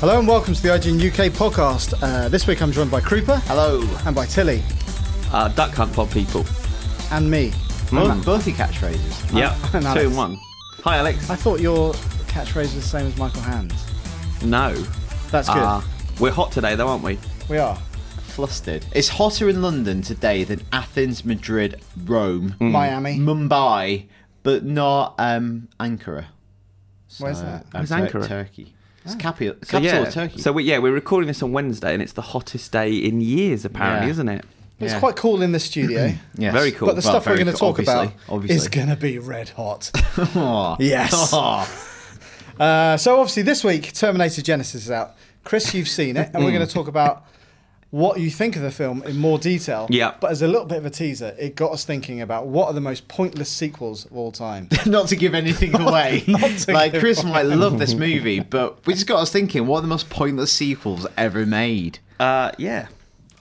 Hello and welcome to the IGN UK podcast. Uh, this week I'm joined by Krupa Hello. and by Tilly Uh, Duck Hunt Pod people. and me. Both, both your catchphrases. Yeah, two Alex. in one. Hi, Alex. I thought your catchphrase was the same as Michael Hand's. No. That's good. Uh, we're hot today, though, aren't we? we are. Flustered. It's hotter in London today than Athens, Madrid, Rome, Miami. Mumbai, but not um, Ankara. Where's So, that? uh, Where's Ankara? Turkey. It's capital, So, yeah. of Turkey. So we, yeah, we're recording this on Wednesday, and it's the hottest day in years, apparently, Yeah. isn't it? It's Yeah. quite cool in the studio. Yes. very cool. But the Well, stuff we're going to cool, talk about obviously, obviously. is going to be red hot. Aw. Yes. Aw. Uh, so obviously this week Terminator Genisys is out. Chris, you've seen it, and we're going to talk about what you think of the film in more detail. Yeah. But as a little bit of a teaser, it got us thinking about what are the most pointless sequels of all time. not to give anything away. not to like give Chris away. might love this movie, but we just got us thinking: what are the most pointless sequels ever made? Uh, yeah.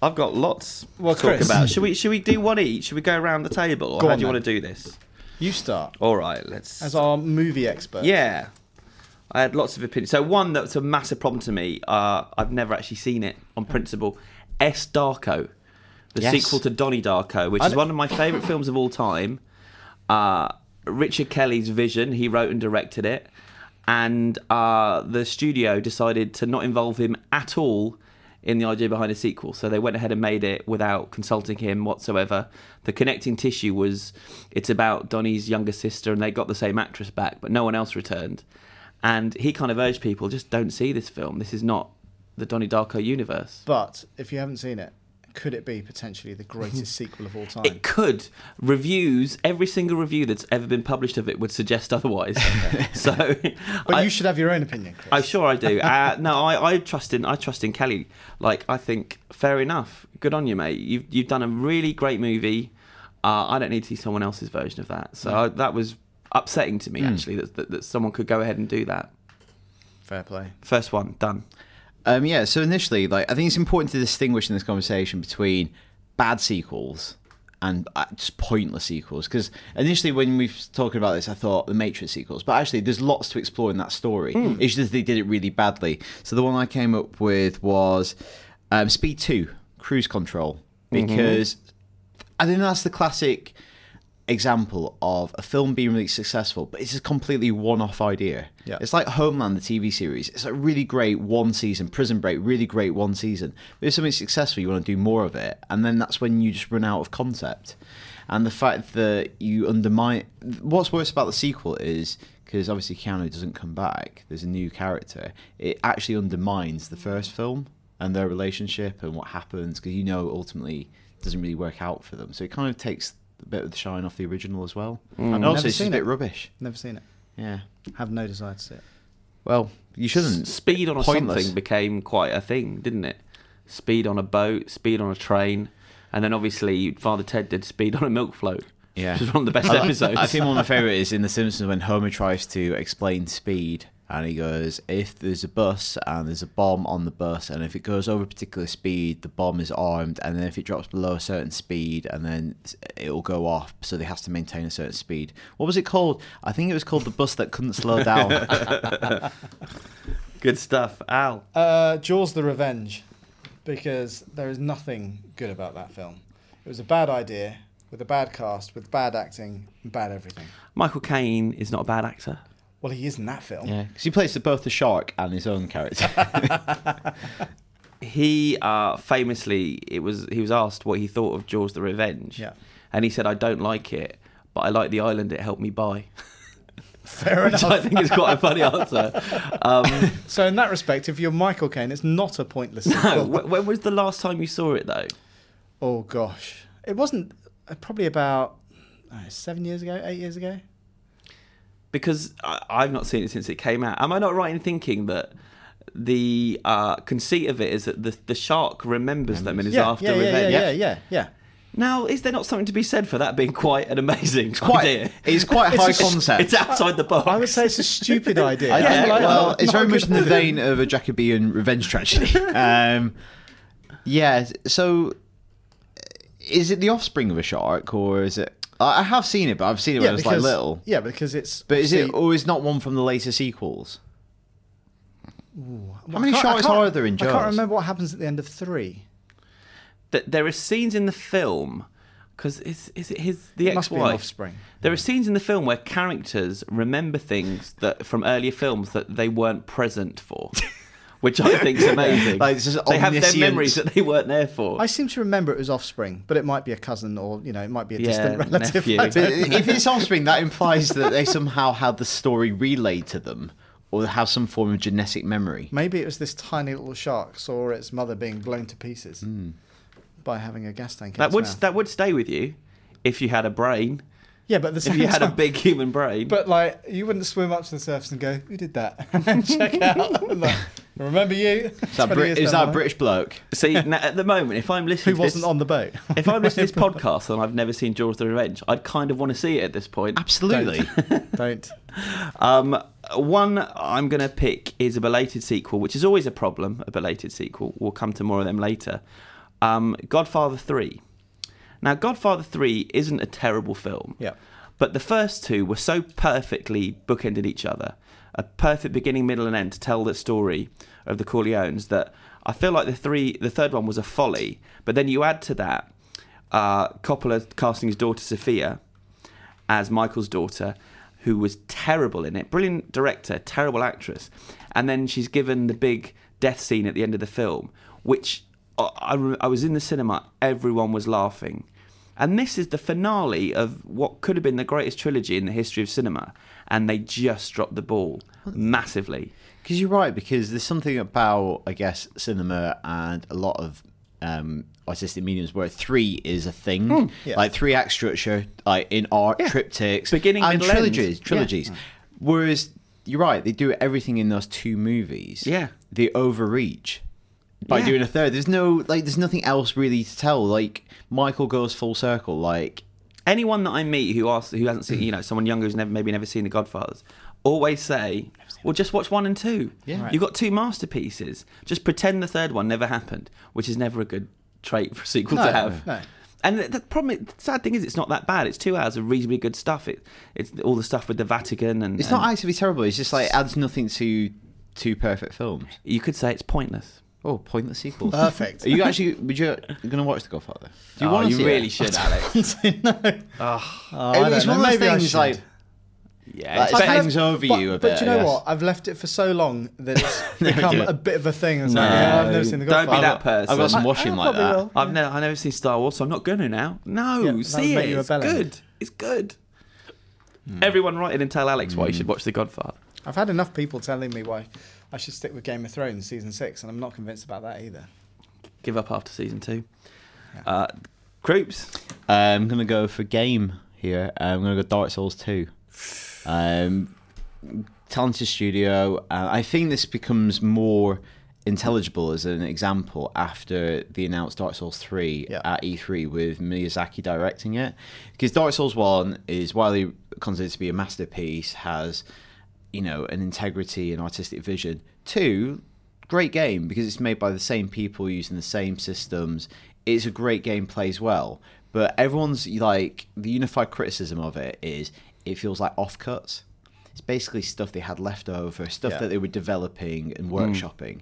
I've got lots Well, to talk about. Should we? Should we do one each? Should we go around the table, or Go how on do you then. want to do this? You start All right, let's. as our movie expert. Yeah. I had lots of opinions. So one that's a massive problem to me. Uh, I've never actually seen it on principle. S Darko, the Yes. sequel to Donnie Darko, which is one of my favourite films of all time. Uh, Richard Kelly's vision. He wrote and directed it, and uh, the studio decided to not involve him at all in the idea behind a sequel. So they went ahead and made it without consulting him whatsoever. The connecting tissue was it's about Donnie's younger sister, and they got the same actress back, but no one else returned. And he kind of urged people just don't see this film. This is not the Donnie Darko universe. But if you haven't seen it, could it be potentially the greatest sequel of all time? It could. Reviews, every single review that's ever been published of it would suggest otherwise. so, but I, you should have your own opinion, Chris. I sure I do. Uh, no, I, I trust in I trust in Kelly. Like I think fair enough. Good on you, mate. You've you've done a really great movie. Uh, I don't need to see someone else's version of that. So I, that was upsetting to me actually that, that that someone could go ahead and do that. Fair play. First one done. Um, yeah, so initially, like, I think it's important to distinguish in this conversation between bad sequels and uh, just pointless sequels. Because initially, when we were talking about this, I thought the Matrix sequels, but actually, there's lots to explore in that story. It's just they did it really badly. So the one I came up with was um, Speed Two, Cruise Control, because I think that's the classic example of a film being really successful, but it's a completely one-off idea. Yeah. It's like Homeland, the TV series. It's a really great one season. Prison Break, really great one season. But if something's successful, you want to do more of it, and then that's when you just run out of concept. And the fact that you undermine what's worse about the sequel is because obviously Keanu doesn't come back. There's a new character. It actually undermines the first film and their relationship and what happens because you know ultimately doesn't really work out for them. So it kind of takes a bit of the shine off the original as well. Mm. And Never also, it's just a seen bit it. rubbish. Never seen it. Yeah. Have no desire to see it. Well, you shouldn't. Speed on a Pointless. something became quite a thing, didn't it? Speed on a boat, speed on a train, and then obviously Father Ted did speed on a milk float. Yeah. which was one of the best I, episodes. I think one of my favourite is in The Simpsons when Homer tries to explain speed. And he goes, if there's a bus and there's a bomb on the bus, and if it goes over a particular speed, the bomb is armed, and then if it drops below a certain speed, and then it'll go off, so they has to maintain a certain speed. What was it called? I think it was called the bus that couldn't slow down. Good stuff, Al. Uh, Jaws: The Revenge, because there is nothing good about that film. It was a bad idea with a bad cast, with bad acting, and bad everything. Michael Caine is not a bad actor. Well, he is in that film. yeah, because he plays the- both the shark and his own character. He uh, famously, it was he was asked what he thought of Jaws: The Revenge, Yeah. and he said, "I don't like it, but I like the island it helped me buy." Fair Which enough. I think it's quite a funny answer. Um, So in that respect, if you're Michael Caine, it's not a pointless no, sequel. when was the last time you saw it though? oh gosh, it wasn't uh, probably about uh, seven years ago, eight years ago. Because I, I've not seen it since it came out. Am I not right in thinking that the uh, conceit of it is that the, the shark remembers them and is yeah, after yeah, yeah, revenge? yeah, yeah, yeah, yeah. Now, is there not something to be said for that being quite an amazing it's quite, idea? it's quite It's high a- concept. It's outside the box. I would say it's a stupid idea. I Yeah, Like, well, not- it's very much in the vein of a Jacobean revenge tragedy. um, yeah, so is it the offspring of a shark, or is it? I I have seen it, but I've seen it when I was like little. Yeah, because it's. But is it, see, or is not one from the later sequels? How many I can't- I shots can't- are there in I can't remember what happens at the end of three. That there are scenes in the film because is is it his the It must be an ex-wife? offspring. There are scenes in the film where characters remember things that from earlier films that they weren't present for, which I think is amazing. Like, just they have their memories that they weren't there for. I seem to remember it was offspring, but it might be a cousin or you know it might be a Yeah, distant relative. nephew. I But don't know. if it's offspring, that implies that they somehow had the story relayed to them, or have some form of genetic memory. Maybe it was this tiny little shark saw its mother being blown to pieces hmm. by having a gas tank. In that its would mouth. that would stay with you if you had a brain. yeah, but at the If same you had a big human brain. But like, you wouldn't swim up to the surface and go, "Who did that?" and check out. Like, Remember you? Is that, Brit- is that a British bloke? See, now, at the moment, if I'm listening, Who wasn't this, on the boat? if I'm listening to this podcast and I've never seen Jaws: The Revenge, I'd kind of want to see it at this point. Absolutely. Don't. Um, one I'm going to pick is a belated sequel, which is always a problem. A belated sequel. We'll come to more of them later. Um, Godfather Three. Now, Godfather Three isn't a terrible film. Yeah. But the first two were so perfectly bookended each other, a perfect beginning, middle, and end to tell the story of the Corleones that I feel like the three, the third one was a folly. But then you add to that uh, Coppola casting his daughter Sophia as Michael's daughter, who was terrible in it, brilliant director, terrible actress, and then she's given the big death scene at the end of the film, which I, I, I was in the cinema, everyone was laughing. And this is the finale of what could have been the greatest trilogy in the history of cinema, and they just dropped the ball massively. Because you're right, because there's something about, I guess, cinema and a lot of um, artistic mediums where three is a thing. Yeah. Like three act structure, like in art, Yeah. triptychs, Beginning, and middle, end. trilogies. Yeah. Trilogies. Whereas you're right, they do everything in those two movies. Yeah. They overreach by Yeah. doing a third. There's no like there's nothing else really to tell. Like Michael goes full circle, like anyone that I meet who asks, who hasn't seen, you know, someone younger who's never maybe never seen The Godfathers, always say, "Well, just watch one and two. Yeah. Right. You've got two masterpieces. Just pretend the third one never happened," which is never a good trait for a sequel No, to have. no. And the, the problem, the sad thing is, it's not that bad. It's two hours of reasonably good stuff. It, it's all the stuff with the Vatican, and it's and not actively terrible. It's just like it adds nothing to two perfect films. You could say it's pointless. Oh, pointless sequel. Perfect. Are you actually? Would you going to watch The Godfather? Ah, do you Oh, want to you see really ah, it? should, Alex. no. oh, I it's don't one know. of those Maybe I things should. like yeah. Like, it's it better- hangs over but, you a but bit. do you I know guess. what? I've left it for so long that it's become do it. a bit of a thing. It's No, like, yeah, I've never seen the don't be Godfather. that person. I've got some washing I like probably that. will. I've never, I've never seen Star Wars, so I'm not gonna now. No, Yeah, that would see make it. you a It's bellend. good. It's good. Hmm. Everyone write in and tell Alex why you should hmm. watch The Godfather. I've had enough people telling me why I should stick with Game of Thrones season six, and I'm not convinced about that either. Give up after season two. Uh, Croops. Uh, I'm going to go for game here. Uh, I'm going to go Dark Souls 2. Um, talented studio. Uh, I think this becomes more intelligible as an example after the announced Dark Souls 3 Yeah. at E3 with Miyazaki directing it. Because Dark Souls 1 is widely considered to be a masterpiece, has, you know, an integrity and artistic vision. 2, great game because it's made by the same people using the same systems. It's a great game, plays well. But everyone's like, the unified criticism of it is it feels like offcuts. It's basically stuff they had left over, stuff Yeah. that they were developing and mm. workshopping.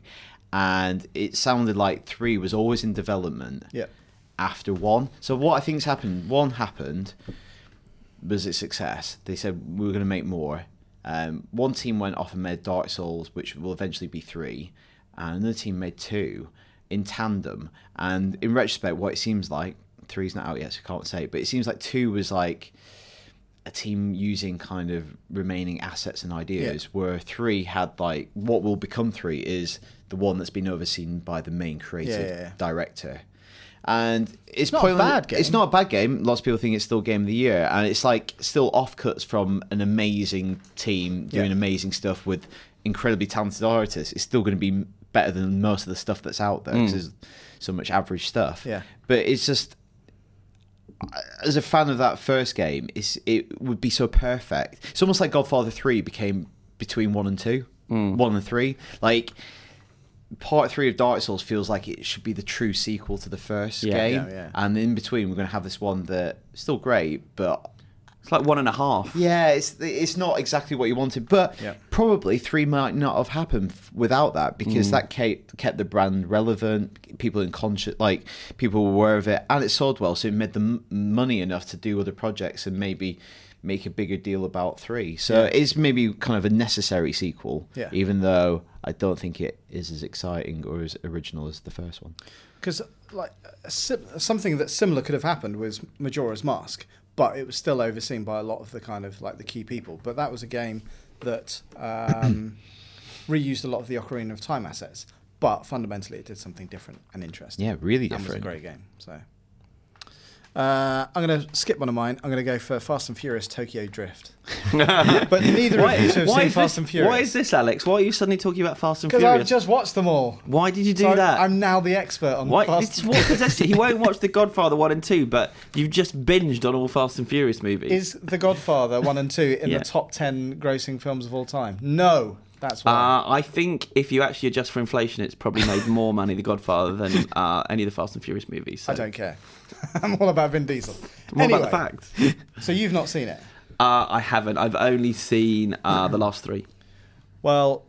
And it sounded like three was always in development Yeah. after one. So what I think's happened, one happened, was a success. They said we were going to make more. Um, one team went off and made Dark Souls, which will eventually be three, and another team made two in tandem. And in retrospect, what it seems like, three's not out yet, so I can't say, but it seems like two was like a team using kind of remaining assets and ideas, where three had like what will become three is the one that's been overseen by the main creative Yeah, yeah, yeah. director. And it's, not a bad game. It's not a bad game. Lots of people think it's still game of the year, and it's like still offcuts from an amazing team doing Yeah. amazing stuff with incredibly talented artists. It's still going to be better than most of the stuff that's out there because mm. there's so much average stuff. Yeah. but it's just uh, as a fan of that first game, it's it would be so perfect. It's almost like Godfather Three became between one and two, mm. one and three. Like part three of Dark Souls feels like it should be the true sequel to the first Yeah, game, yeah, yeah. and in between we're going to have this one that still great, but It's like one and a half. Yeah, it's it's not exactly what you wanted, but Yeah. probably three might not have happened f- without that because mm. that kept kept the brand relevant. People in conscious, like people were aware of it, and it sold well, so it made them money enough to do other projects and maybe make a bigger deal about three. So it's maybe kind of a necessary sequel, Yeah. even though I don't think it is as exciting or as original as the first one. because like sim- something that similar could have happened was Majora's Mask, but it was still overseen by a lot of the kind of like the key people. But that was a game that um, reused a lot of the Ocarina of Time assets, but fundamentally it did something different and interesting. Yeah, really different. and was a great game. So. Uh, I'm going to skip one of mine. I'm going to go for Fast and Furious Tokyo Drift. but neither Why, of you have seen Fast this, and Furious. why is this, Alex? Why are you suddenly talking about Fast and Furious? Because I've just watched them all. Why did you do So that? I'm now the expert on Why? Fast and you. He won't watch The Godfather one and two, but you've just binged on all Fast and Furious movies. Is The Godfather 1 and 2 in Yeah. the top 10 grossing films of all time? No. That's why. Uh, I think if you actually adjust for inflation, it's probably made more money, The Godfather, than uh, any of the Fast and Furious movies. So. I don't care. I'm all about Vin Diesel. More anyway, about the facts. So you've not seen it? Uh, I haven't. I've only seen uh, the last three. Well,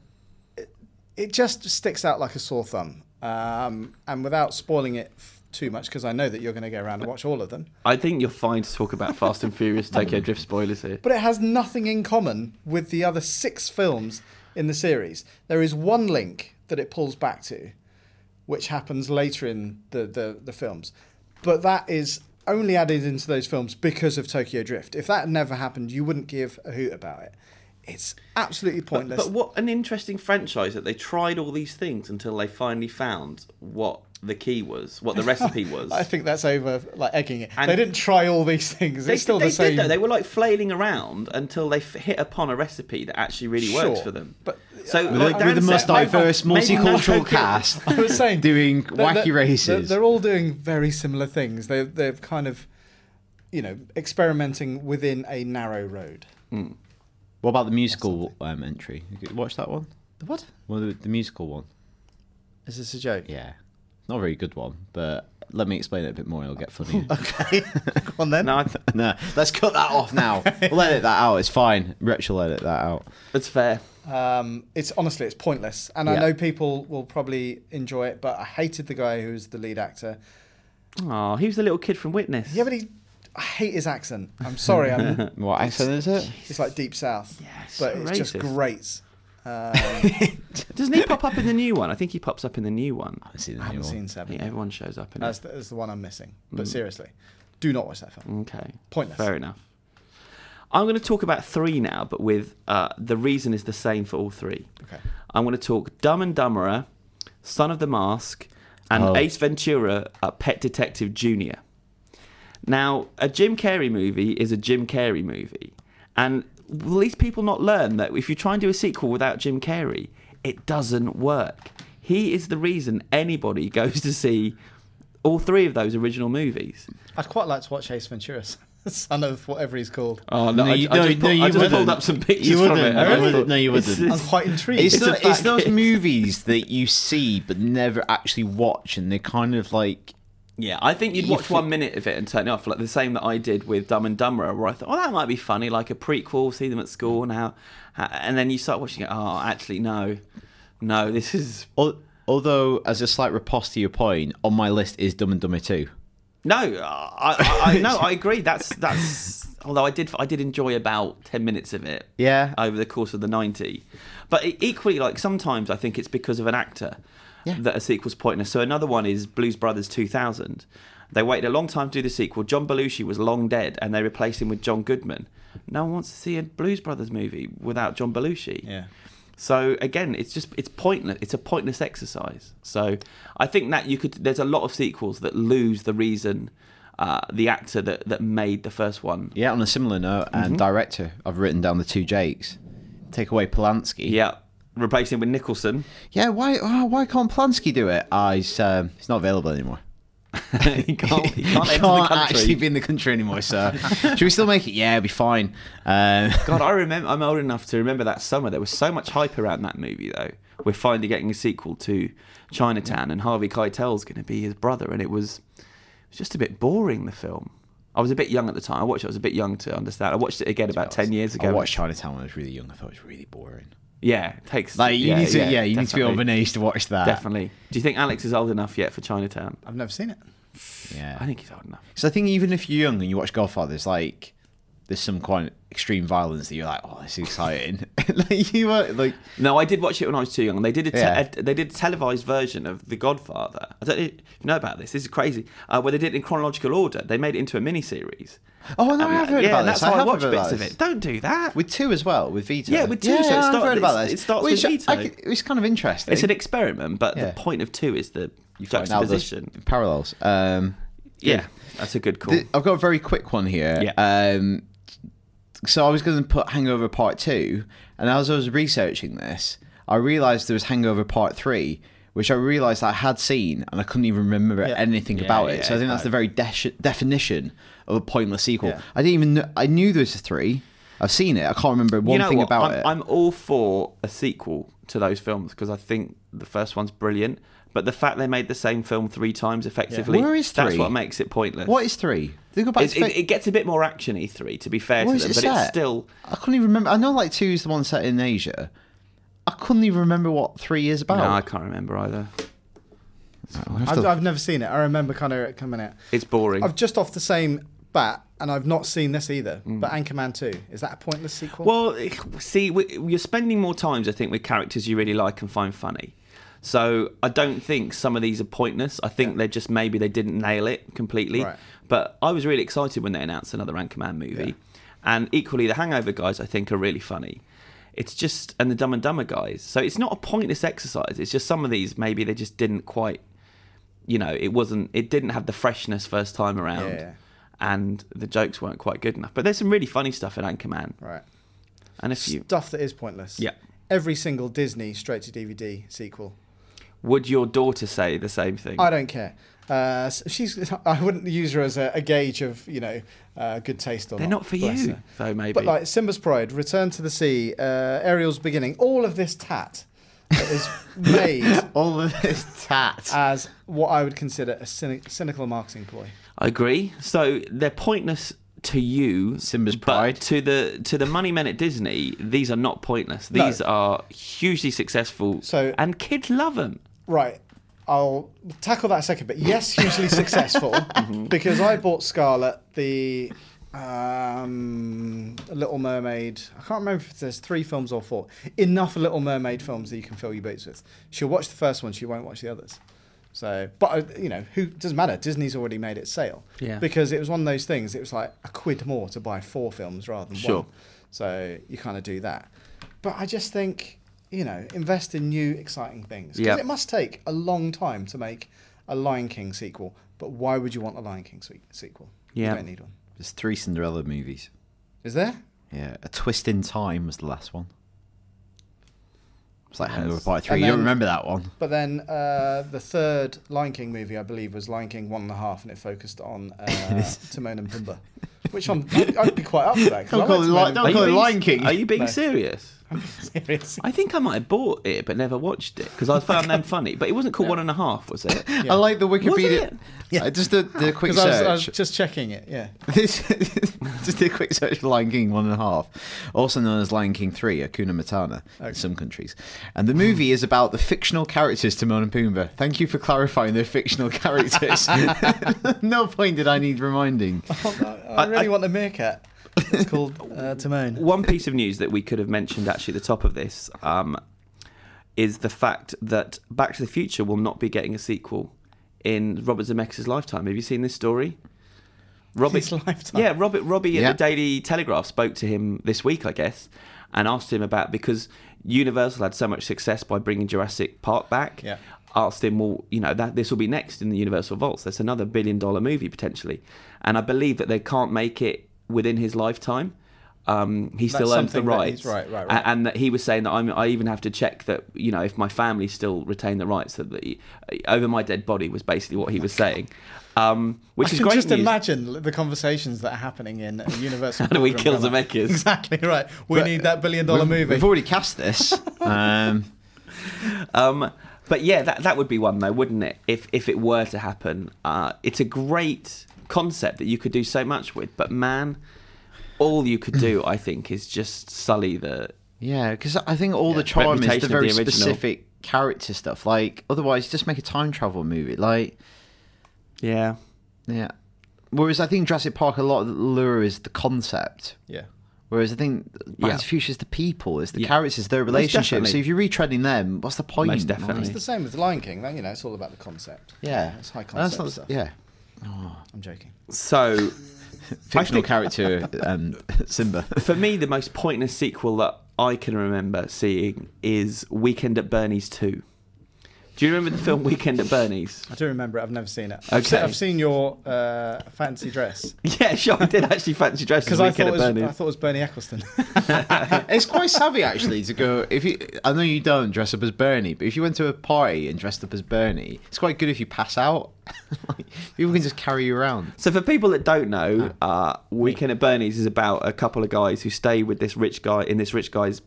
it, it just sticks out like a sore thumb. Um, and without spoiling it f- too much, because I know that you're going to go around and watch all of them, I think you're fine to talk about Fast and Furious Tokyo Drift spoilers here. but it has nothing in common with the other six films in the series. There is one link that it pulls back to, which happens later in the, the, the films. But that is only added into those films because of Tokyo Drift. If that had never happened, you wouldn't give a hoot about it. It's absolutely pointless. but what an interesting franchise that they tried all these things until they finally found what the key was, what the recipe was. I think that's over like egging it. And- they didn't try all these things. They, It's still they the same. did though. They were like flailing around until they f- hit upon a recipe that actually really works Sure, for them. but- so uh, With like the- with the most diverse, maybe- multicultural cast. I was saying doing they're- wacky they're- races. They're, they're all doing very similar things. They they're kind of, you know, experimenting within a narrow road. Hmm. What about the musical um, entry? You could watch that one? The what? Well, the, the musical one. Is this a joke? Yeah, not a very good one, but let me explain it a bit more. It'll get funny. Okay. Go on then. No, th- no, let's cut that off now. We'll edit that out. It's fine. Rich will edit that out. that's fair. Um, it's honestly it's pointless, and I Yeah. know people will probably enjoy it, but I hated the guy who's the lead actor. Oh, he was the little kid from Witness. Yeah, but he, I hate his accent. I'm sorry, I'm, What accent is it? it's like deep south, Yes, but so it's just great. Um, Doesn't he pop up in the new one? I think he pops up in the new one. I haven't seen the I new haven't one. seen I seven. think everyone shows up in That's it. the, that's the one I'm missing. Mm. But seriously, do not watch that film. Okay. Pointless. Fair enough. I'm going to talk about three now, but with uh, the reason is the same for all three. Okay. I'm going to talk Dumb and Dumberer, Son of the Mask, and Oh. Ace Ventura, uh, Pet Detective Junior. Now, a Jim Carrey movie is a Jim Carrey movie, and will these people not learn that if you try and do a sequel without Jim Carrey, it doesn't work? He is the reason anybody goes to see all three of those original movies. I'd quite like to watch Ace Ventura, son of whatever he's called. Oh No, you- no, just, no, you I just pulled wouldn't. up some pictures You from wouldn't. it. and I You wouldn't. thought, No, you it's- wouldn't. I'm quite intrigued. It's, It's tho- it's those movies that you see but never actually watch, and they're kind of like Yeah, I think you'd watch one minute of it and turn it off, like the same that I did with Dumb and Dumber, where I thought, oh, that might be funny, like a prequel, see them at school, and how, how and then you start watching it. Oh, actually, no, no, this is Although, as a slight riposte to your point, on my list is Dumb and Dumber 2. no. Uh, I, I, I no, I agree. That's that's. Although I did, I did enjoy about ten minutes of it Yeah. over the course of the ninety, but equally, like sometimes I think it's because of an actor Yeah. that a sequel's pointless. So another one is Blues Brothers two thousand. They waited a long time to do the sequel. John Belushi was long dead, and they replaced him with John Goodman. No one wants to see a Blues Brothers movie without John Belushi. Yeah. So again, it's just it's pointless. It's a pointless exercise. So I think that you could. There's a lot of sequels that lose the reason, uh, the actor that that made the first one. Yeah, on a similar note, Mm-hmm. and director, I've written down the two Jakes. Take away Polanski. Yeah, replacing him with Nicholson. Yeah, why oh, why can't Polanski do it? Ah, he's, um, he's not available anymore. he can't. He can't enter can't actually be in the country anymore, sir. Should we still make it? Yeah, it'll be fine. Um, God, I remember. I'm old enough to remember that summer. There was so much hype around that movie, though. We're finally getting a sequel to Chinatown, and Harvey Keitel's going to be his brother, and it was, it was just a bit boring. The film. I was a bit young at the time. I watched it. I was a bit young to understand. I watched it again about ten years ago. I watched Chinatown when I was really young. I thought it was really boring. Yeah, it takes Like you yeah, need to, yeah, yeah, you need to be definitely. of an age to watch that. Definitely. Do you think Alex is old enough yet for Chinatown? I've never seen it. Yeah. I think he's old enough. So I think even if you're young and you watch Godfather, there's like there's some quite extreme violence that you're like, oh, this is exciting. like you were like, No, I did watch it when I was too young. And They did a, te- Yeah. a- they did a televised version of The Godfather. I don't know if you know about this. This is crazy. Uh, where they did it in chronological order. They made it into a mini series. Oh no, I have heard yeah, about this. I, have watched bits of it. Don't do that. With two as well, with Vito. Yeah, with two, Yeah, so it I've start- heard about this. it starts Which with Vito. I it's kind of interesting. it's an experiment, but Yeah. the point of two is the you juxtaposition. parallels. Um, Yeah, that's a good call. th- I've got a very quick one here. Yeah. Um, so I was going to put Hangover Part Two, and as I was researching this, I realised there was Hangover Part Three, which I realised I had seen, and I couldn't even remember Yeah. anything Yeah, about it. yeah, So I think that's the very de- definition of a pointless sequel. Yeah. I didn't even. Know, I knew there was a three. I've seen it. I can't remember one you know thing what? about I'm, it. I'm all for a sequel to those films because I think the first one's brilliant. But the fact they made the same film three times effectively, Where is that's what makes it pointless. what is three? They go back It's, to. it, it gets a bit more actiony three, to be fair Where to them, it but it's still I couldn't even remember. I know like two is the one set in Asia. I couldn't even remember what three is about. no, I can't remember either. I'll have I've, to- I've never seen it. I remember kind of it coming out. It's boring. I've just off the same bat, and I've not seen this either. Mm. But Anchorman 2, is that a pointless sequel? Well, see, we- you're spending more times, I think, with characters you really like and find funny. So I don't think some of these are pointless. I think they're just maybe they didn't nail it completely. Right. But I was really excited when they announced another Anchorman movie. Yeah. And equally, the Hangover guys, I think, are really funny. It's just, and the Dumb and Dumber guys. So it's not a pointless exercise. It's just some of these, maybe they just didn't quite, you know, it wasn't, it didn't have the freshness first time around. Yeah, yeah. And the jokes weren't quite good enough. But there's some really funny stuff in Anchorman. right. And if you, Stuff that is pointless. Yeah. Every single Disney straight to DVD sequel. Would your daughter say the same thing? I don't care. Uh, she's. I wouldn't use her as a, a gauge of you know uh, good taste or They're not. not for you, her. though. Maybe. But like Simba's Pride, Return to the Sea, uh, Ariel's Beginning, all of this tat that is made all of this tat. as what I would consider a cynic, cynical marketing ploy. I agree. So they're pointless to you, Simba's but Pride. to the to the money men at Disney. These are not pointless. No. These are hugely successful. So- and kids love them. Right. I'll tackle that second, but yes, hugely successful Mm-hmm. because I bought Scarlett the um, Little Mermaid. I can't remember if there's three films or four. Enough Little Mermaid films that you can fill your boots with. She'll watch the first one, she won't watch the others. So, but uh, you know, who doesn't matter. Disney's already made its sale. Yeah. Because it was one of those things. It was like a quid more to buy four films rather than Sure. one. So you kind of do that. But I just think, you know, invest in new, exciting things. Because Yep. it must take a long time to make a Lion King sequel. But why would you want a Lion King se- sequel? Yeah. You don't need one. There's three Cinderella movies. Is there? Yeah, A Twist in Time was the last one. It's like Yes. Hangover Part Three. And You don't remember that one? But then uh, the third Lion King movie, I believe, was Lion King one and a half, and it focused on uh, Timon and Pumbaa, which I'm, I'd, I'd be quite up for that. 'cause Don't I call it Timon Li- and don't call you it Lion King. Are you being No. serious? Pumbaa. I think I might have bought it but never watched it because I found them funny. But it wasn't called one and a half, was it? I like the Wikipedia. Yeah. Uh, just the, the quick Because I, was- I was just checking it. Yeah. This just a quick search for Lion King one and a half, also known as Lion King three, Hakuna Matata in some countries. And the movie is about the fictional characters Timon and Pumbaa. Thank you for clarifying they're fictional characters. no point did I need reminding. I really want the meerkat. It's called uh, Timon. One piece of news that we could have mentioned actually at the top of this um, is the fact that Back to the Future will not be getting a sequel in Robert Zemeckis' lifetime. Have you seen this story? Robert, lifetime? Yeah, Robert Robbie at the Daily Telegraph spoke to him this week, I guess, and asked him about because Universal had so much success by bringing Jurassic Park back. Yeah. Asked him, well, you know, that this will be next in the Universal vaults. That's another billion dollar movie potentially, and I believe that they can't make it within his lifetime. Um, he still That's owns the something that rights, right, right, A- right. and that he was saying that I'm, I even have to check that you know if my family still retain the rights that the, over my dead body was basically what he was saying, um, which I is can great just news. imagine the conversations that are happening in a Universal. How do we kill drama. Zemeckis? Exactly right. We But need that billion dollar We've- movie. We've already cast this. Um, Um, but yeah, that that would be one though, wouldn't it? If if it were to happen, uh, it's a great concept that you could do so much with. But man, all you could do, I think, is just sully the. Yeah, because I think all the charm is the very the specific character stuff. Like, otherwise, just make a time travel movie. Like, Yeah. yeah. Whereas I think Jurassic Park, a lot of the lure is the concept. Yeah. Whereas I think Back Yeah. to the Future is the people, it's the Yeah. characters, their relationships. So if you're retreading them, what's the point? Most definitely. It's the same with The Lion King. That, you know, it's all about the concept. Yeah, It's high concept. That's concept not- stuff. Yeah, I'm joking. So, fictional think- character um, Simba. for me, the most pointless sequel that I can remember seeing is Weekend at Bernie's 2. Do you remember the film Weekend at Bernie's? I do remember it. I've never seen it. I've, Okay. se- I've seen your uh, fancy dress Yeah, sure, I did actually fancy dress because I Weekend thought it at was, I thought it was Bernie Ecclestone. it's quite savvy actually to go. If you, I know you don't dress up as Bernie, but if you went to a party and dressed up as Bernie, it's quite good if you pass out. like, people can just carry you around. So, for people that don't know, uh, Weekend at Bernie's is about a couple of guys who stay with this rich guy in this rich guy's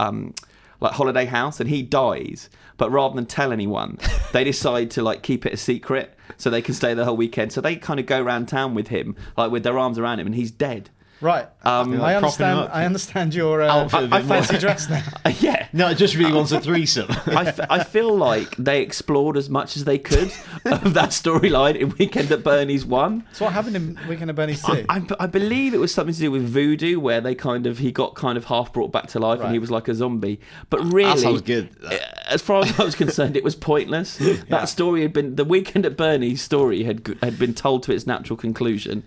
um, like holiday house, and he dies. But rather than tell anyone, they decide to like keep it a secret so they can stay the whole weekend. So they kind of go around town with him, like with their arms around him, and he's dead. Right. Um, I Like propping him understand. I understand your uh, Outfit a bit I more. fancy dress now. yeah. No, it just really wants a threesome. I, f- I feel like they explored as much as they could of that storyline in Weekend at Bernie's one. So what happened in Weekend at Bernie's too? I, I believe it was something to do with voodoo, where they kind of he got kind of half brought back to life and he was like a zombie. But really, sounds good. uh, As far as I was concerned, it was pointless. That story had been the Weekend at Bernie's story had had been told to its natural conclusion,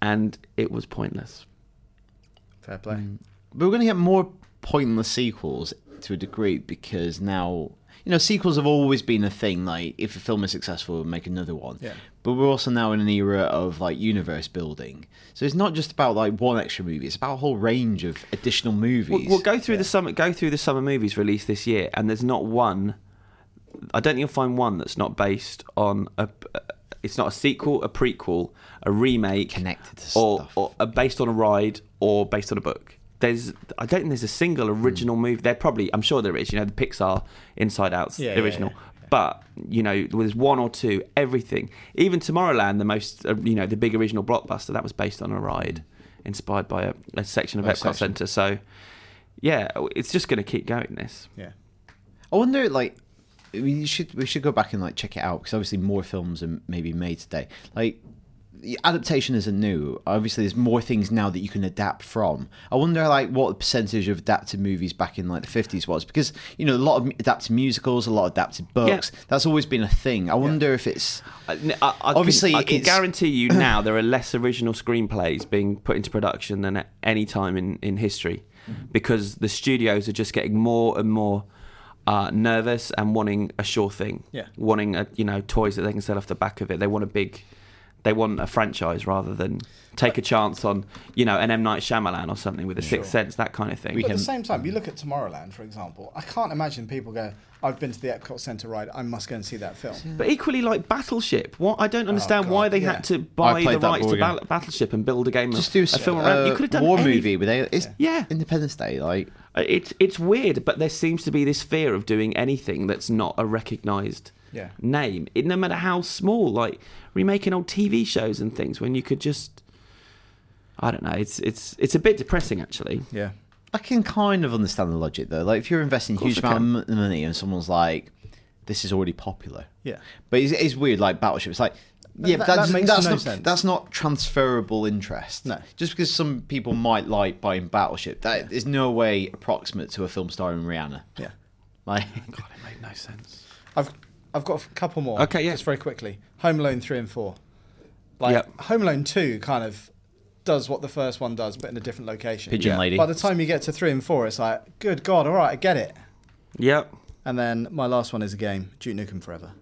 and it was pointless. Fair play. Mm. But we're going to get more pointless sequels to a degree because now, you know, sequels have always been a thing. Like, if a film is successful, we'll make another one. Yeah. But we're also now in an era of like universe building. So it's not just about like one extra movie; it's about a whole range of additional movies. We'll, we'll go through the summer go through the summer movies released this year, and there's not one. I don't think you'll find one that's not based on a. It's not a sequel, a prequel, a remake, Connected to or, stuff. or uh, based on a ride, or based on a book. There's, I don't think there's a single original movie. There probably, I'm sure there is. You know, the Pixar Inside Out's Yeah, the yeah, original. yeah, But you know, there's one or two. Everything, even Tomorrowland, the most, uh, you know, the big original blockbuster, that was based on a ride, inspired by a, a section of A Epcot section. Centre. So, yeah, it's just going to keep going. This. Yeah. I wonder, like, we should we should go back and like check it out because obviously more films are maybe made today. Like, the adaptation isn't new. Obviously, there's more things now that you can adapt from. I wonder, like, what the percentage of adapted movies back in like the 50s was because you know a lot of adapted musicals, a lot of adapted books. That's always been a thing. I wonder if it's I, I, I Obviously, can, I can guarantee you now there are less original screenplays being put into production than at any time in, in history because the studios are just getting more and more uh, nervous and wanting a sure thing. Yeah. Wanting a, you know toys that they can sell off the back of it. They want a big, they want a franchise rather than take a chance on you know an M Night Shyamalan or something with a Sixth Sense that kind of thing. We But at the same time, you look at Tomorrowland, for example. I can't imagine people go, "I've been to the Epcot Centre ride. I must go and see that film." But equally, like Battleship, what I don't understand Oh, why they yeah. had to buy the rights to board game. Battle- Battleship and build a game, just of, do a film around. You uh, could have done war any- movie with it. It's Yeah. Independence Day. Like, It's it's weird, but there seems to be this fear of doing anything that's not a recognised Yeah. name, it, no matter how small. Like remaking old TV shows and things, when you could just, I don't know. It's it's it's a bit depressing actually. Yeah. I can kind of understand the logic though. Like, if you're investing a huge amount of money and someone's like, "This is already popular," Yeah. But it's, it's weird, like Battleship. It's like, yeah, that- but that's, that makes that's no not sense. that's not transferable interest. No. just because some people might like buying Battleship, that is no way approximate to a film starring Rihanna. Yeah. Like, God, it made no sense. I've I've got a couple more. Okay, yeah. Just very quickly. Home Alone three and four. Like Yep. Home Alone two kind of does what the first one does, but in a different location. Pigeon Yeah. Lady. By the time you get to three and four, it's like, good God, all right, I get it. Yep. And then my last one is a game, Duke Nukem Forever.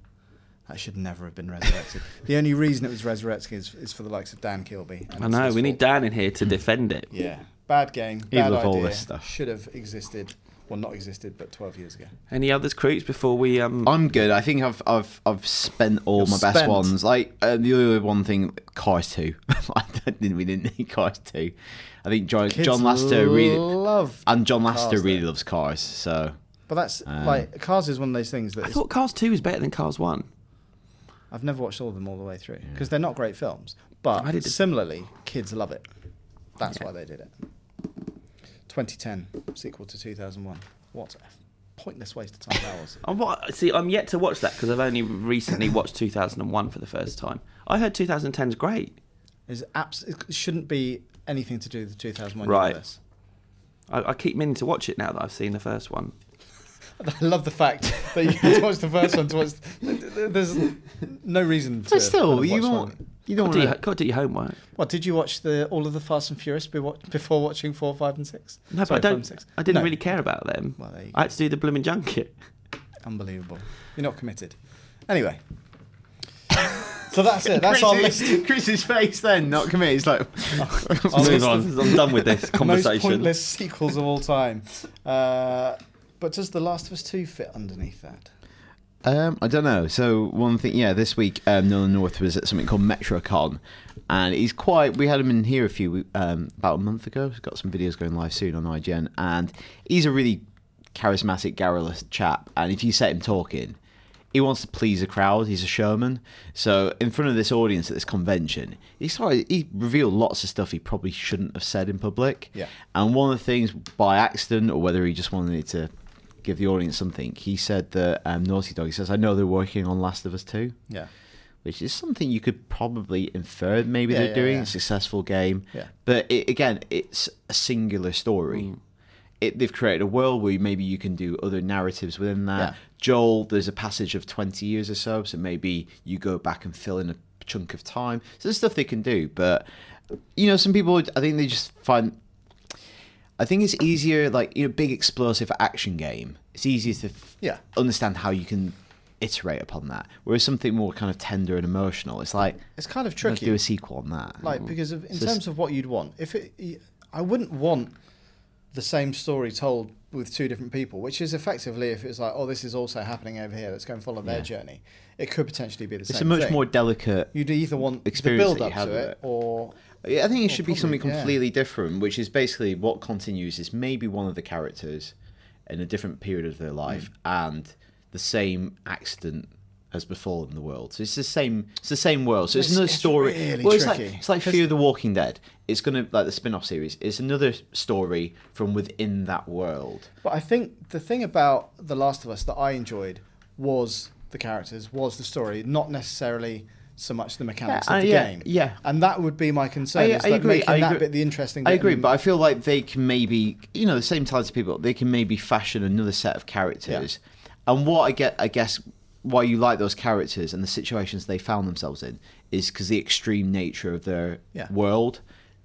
That should never have been resurrected. the only reason it was resurrected is, is for the likes of Dan Kilby. and I know. his We need. Dan in here to defend it. Yeah, bad game, He bad loved all this stuff. Should have existed, well, not existed, but 12 years ago. Any others, Creeps, before we um? I'm good. I think I've I've I've spent all You're my best ones. Like uh, the other one thing, Cars Two. I didn't we didn't need Cars Two. I think John, Kids John Lasseter really love, and John Lasseter Cars, really though. loves cars. So but that's Um, like Cars is one of those things that I is- thought Cars Two was better than Cars One. I've never watched all of them all the way through because they're not great films. But I did the- similarly, kids love it. That's Yeah. why they did it. 2010 sequel to 2001. What a pointless waste of time that was. I'm, wa- see, I'm yet to watch that because I've only recently watched 2001 for the first time. I heard 2010's great. Is abs- it shouldn't be anything to do with the 2001 Right. universe. I, I keep meaning to watch it now that I've seen the first one. I love the fact that you had to the first one to watch. There's no reason to. But still, kind of you watch don't. one. You don't Got to, do want your, got to do your homework. What did you watch the all of the Fast and Furious before watching four, five, and six? No, Sorry, but I and don't. six. I didn't No. really care about them. Well, there you I had to do the blooming junket. Unbelievable. You're not committed. Anyway. So that's it. That's our list. Chris's face then, not committed. He's like, Our Move on. I'm done with this conversation. Most conversation. pointless sequels of all time. Uh, but does The Last of Us 2 fit underneath that? Um, I don't know. So one thing, yeah, this week um, Nolan North was at something called MetroCon, and he's quite. We had him in here a few um, about a month ago. He's got some videos going live soon on IGN, and he's a really charismatic, garrulous chap. And if you set him talking, he wants to please a crowd. He's a showman. So in front of this audience at this convention, he started. He revealed lots of stuff he probably shouldn't have said in public. Yeah. And one of the things, by accident or whether he just wanted to give the audience something, he said that um, Naughty Dog. He says, "I know they're working on Last of Us 2. Yeah. which is something you could probably infer maybe Yeah, they're yeah, doing yeah. a successful game. Yeah. But it, again, it's a singular story. Mm. It, they've created a world where maybe you can do other narratives within that. Joel, there's a passage of 20 years or so, so maybe you go back and fill in a chunk of time. So there's stuff they can do, but you know, some people, I think they just find. I think it's easier, like you know, big explosive action game. It's easier to f- Yeah. understand how you can iterate upon that. Whereas something more kind of tender and emotional, it's like It's kind of let's tricky. do a sequel on that. like because of, in just- terms of what you'd want if it i wouldn't want the same story told with two different people which is effectively if it's like oh this is also happening over here let's go and follow their Yeah. journey it could potentially be the it's same It's a much thing. more delicate. you'd either want the build up to it it. or I think it should be probably, something yeah. completely different, which is basically what continues is maybe one of the characters in a different period of their life Hmm. and the same accident has befallen the world. So it's the same. It's the same world. So it's, It's- another it's story. really well, it's like it's like Fear of the Walking Dead. It's gonna like the spin-off series. It's another story from within that world. but i think the thing about the last of us that i enjoyed was the characters was the story not necessarily so much the mechanics Yeah, of the yeah, game yeah. and that would be my concern I- is I agree, making I that agree. bit the interesting I agree, and- but I feel like they can maybe, you know, the same talented people, they can maybe fashion another set of characters. And what I get, I guess, why you like those characters and the situations they found themselves in is because the extreme nature of their Yeah. world.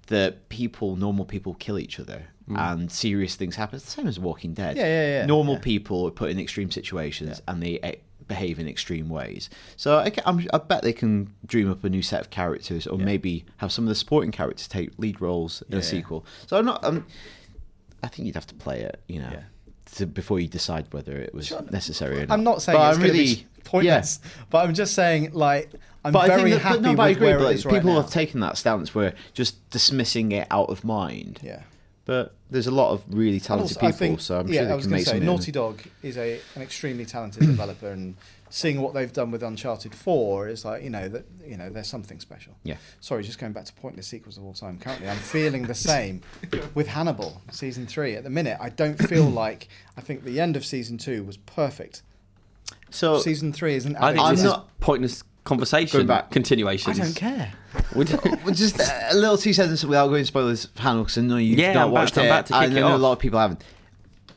That people, normal people, kill each other Mm. and serious things happen. It's the same as Walking Dead. Yeah, yeah, yeah, Normal yeah. people are put in extreme situations Yeah. and they eh, behave in extreme ways. So I, I'm, I bet they can dream up a new set of characters, or Yeah. maybe have some of the supporting characters take lead roles in Yeah, a yeah. sequel. So I'm not. Um, I think you'd have to play it, you know, Yeah. to, before you decide whether it was Sure. necessary. Or not. I'm not saying But it's I'm really be pointless, but I'm just saying like I'm But I very think that, happy but no, but I with agree. where But it is right people now. have taken that stance where just dismissing it out of mind. yeah. But there's a lot of really talented Also, people, so I'm yeah, sure I was can make say something. Naughty Dog is a an extremely talented developer, and seeing what they've done with Uncharted Four is like you know that you know there's something special. Yeah. Sorry, just going back to pointless sequels of all time. Currently, I'm feeling the same with Hannibal season three. At the minute, I don't feel like I think the end of season two was perfect. So season three isn't. I think I'm not- pointless conversation. Going back. Continuation. I don't care. We don't- just a little two sentences without going spoilers for Hannibal because I know you've Yeah, not I'm about- watched I'm it. to kick I it know a lot of people haven't.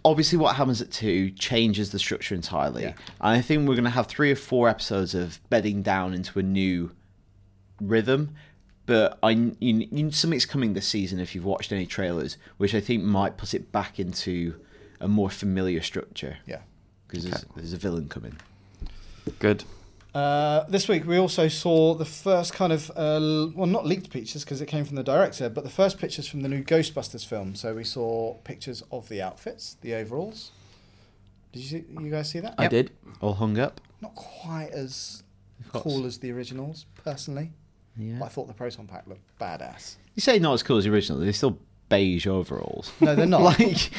Obviously, what happens at two changes the structure entirely. Yeah. And I think we're going to have three or four episodes of bedding down into a new rhythm. But I, you, you, something's coming this season if you've watched any trailers, which I think might put it back into a more familiar structure. Yeah. Because there's, there's a villain coming. Good. Uh, this week we also saw the first kind of uh, well not leaked pictures because it came from the director but the first pictures from the new ghostbusters film so we saw pictures of the outfits the overalls did you see, you guys see that I did. All hung up. not quite as cool as the originals personally Yeah. but i thought the proton pack looked badass You say not as cool as the original. They're still beige overalls. no they're not like,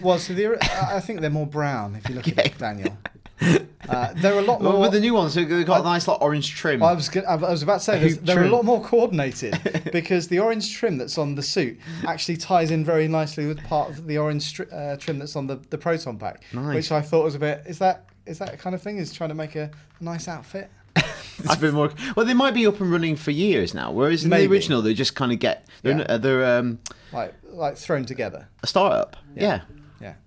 well so the, I I think they're more brown if you look at it daniel Uh, there are a lot more. with the new ones, they've got a nice like orange trim. I was, gonna, I was about to say they're a lot more coordinated because the orange trim that's on the suit actually ties in very nicely with part of the orange stri- uh, trim that's on the, the proton pack, Nice. which I thought was a bit. Is that is that kind of thing? Is trying to make a, nice outfit? It's a bit more. Well, they might be up and running for years now. Whereas in Maybe. the original, they just kind of get they're, Yeah. they're um, Like like thrown together. a startup. Yeah. Yeah.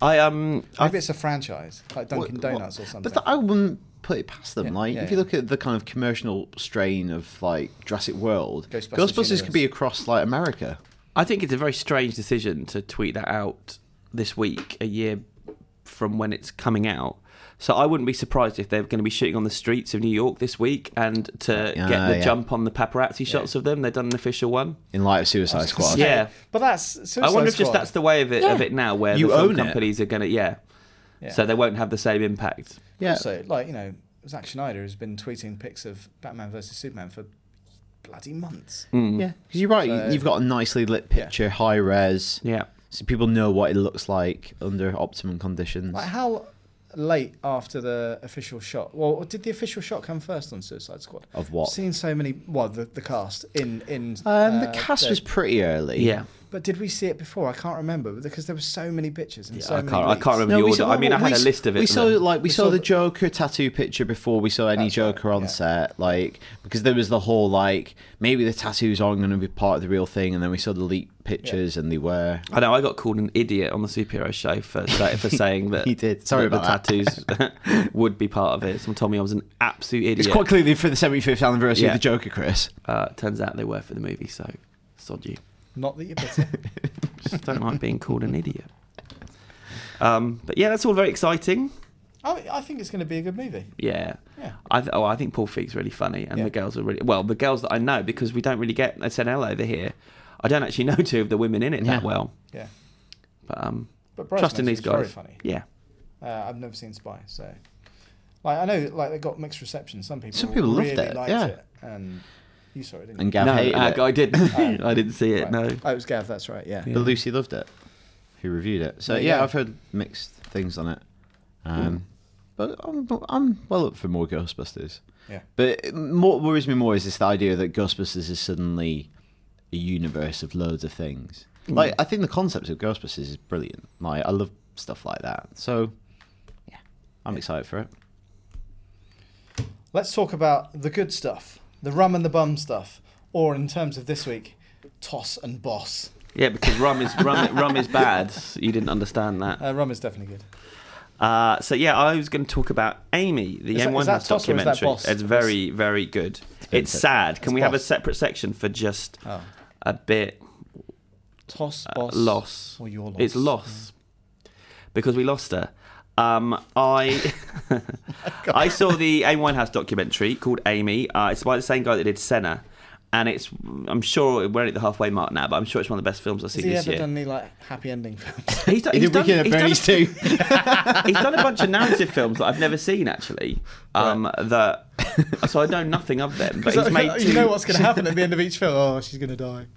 I um I Maybe it's a franchise like Dunkin' What- Donuts what- or something. But th- I wouldn't put it past them. Yeah, Like, yeah, if you yeah. look at the kind of commercial strain of like Jurassic World, Ghostbusters Ghostbusters, could be across like America. I think it's a very strange decision to tweet that out this week, a year from when it's coming out. So I wouldn't be surprised if they're going to be shooting on the streets of New York this week, and to Yeah, get the yeah. jump on the paparazzi shots of them, they've done an official one. In light of Suicide Squad, say, Yeah. But that's. Suicide I wonder if just that's the way of it of it now, where You the film own it. companies are going to yeah. Yeah. so they won't have the same impact. yeah. Also, like you know, Zack Snyder has been tweeting pics of Batman versus Superman for bloody months. Mm. Yeah, because you're right. So- you've got a nicely lit picture, high res, Yeah. so people know what it looks like under optimum conditions. Like how late after the official shot? Well, did the official shot come first on Suicide Squad? Of what? I've seen so many. Well, the, the cast in in. Um, the uh, cast was pretty early. Yeah. But did we see it before? I can't remember because there were so many pictures and Yeah, so I can't- I can't remember the we order. I mean, I had a list of it, We saw then- like we, We saw, saw the the- Joker tattoo picture before we saw any That's right, Joker on yeah. set, like because there was the whole like maybe the tattoos aren't going to be part of the real thing, and then we saw the leaked pictures and they were. I know I got called an idiot on the superhero show for for saying that He did. Sorry that about the tattoos would be part of it. Someone told me I was an absolute idiot. It's quite clearly for the 75th anniversary Yeah. of the Joker, Chris. Uh, turns out they were for the movie, so sod you. Not that you're bitter. Just don't like being called an idiot. Um, but yeah, that's all very exciting. I, I think it's going to be a good movie. Yeah. Yeah. I th- oh, I think Paul Feig's really funny, and Yeah. the girls are really well. The girls that I know because we don't really get SNL over here. I don't actually know two of the women in it that Yeah. well, Yeah. but um, But trust in Bridesmaids these was very funny. Yeah. Uh, I've never seen Spy, so like I know like they got mixed reception. Some people Some people loved really it, liked yeah. it, and you saw it, didn't you? And Gav no, hated uh, it. I didn't. Oh. I didn't see it. Right. No. Oh, it was Gav. That's right. Yeah. Yeah. But Lucy loved it. Who reviewed it? So There you yeah. I've heard mixed things on it. Um, but I'm, I'm well up for more Ghostbusters. Yeah. But what worries me more is this the idea that Ghostbusters is suddenly a universe of loads of things. Like I think the concept of Ghostbusters is brilliant. Like I love stuff like that. So yeah, I'm excited for it. Let's talk about the good stuff, the rum and the bum stuff, or in terms of this week, toss and boss. Yeah, because rum is rum, rum is bad. You didn't understand that. Uh, rum is definitely good. Uh, so yeah, I was going to talk about Amy, the Is M1 is that House Toss or is that documentary. Boss? It's very, very good. It's it. sad. Can It's we have a separate section for just Oh, a bit toss, uh, boss, loss? or your loss. It's loss because we lost her. Um, I I saw the Amy Winehouse documentary called Amy. Uh, it's by the same guy that did Senna, and it's I'm sure we're at the halfway mark now, but I'm sure it's one of the best films I've Has seen he this ever year. done any like happy ending films? He's done, He he's did done, Weekend at he's done Bernie's too. he's done a bunch of narrative films that I've never seen actually. Um, that so I know nothing of them, but he's made you two. know what's going to happen at the end of each film. Oh, she's going to die.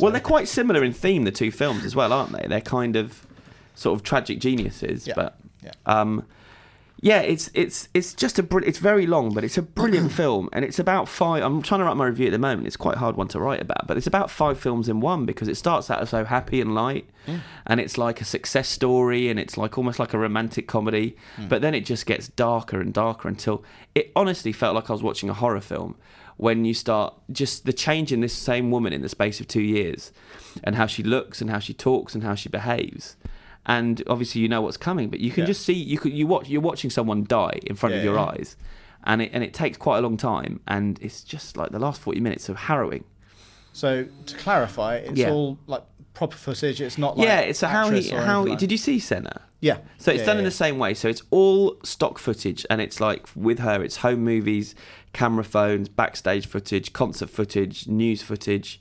well, they're quite similar in theme, the two films as well, aren't they? They're kind of sort of tragic geniuses, Yeah. but Yeah. um, yeah, it's it's it's just a br- it's very long, but it's a brilliant film, and it's about five. I'm trying to write my review at the moment. It's quite a hard one to write about, but it's about five films in one because it starts out as so happy and light, and it's like a success story, and it's like almost like a romantic comedy, but then it just gets darker and darker until it honestly felt like I was watching a horror film. When you start just the change in this same woman in the space of two years, and how she looks and how she talks and how she behaves and obviously you know what's coming but you can Yeah. just see you could you watch you're watching someone die in front of your yeah. eyes and it and it takes quite a long time and it's just like the last 40 minutes of harrowing So to clarify, it's Yeah. all like proper footage. It's not like yeah it's a how he how he, did you see Senna Yeah. so it's Yeah, done yeah, in the same way so it's all stock footage and it's like with her it's home movies camera phones backstage footage concert footage news footage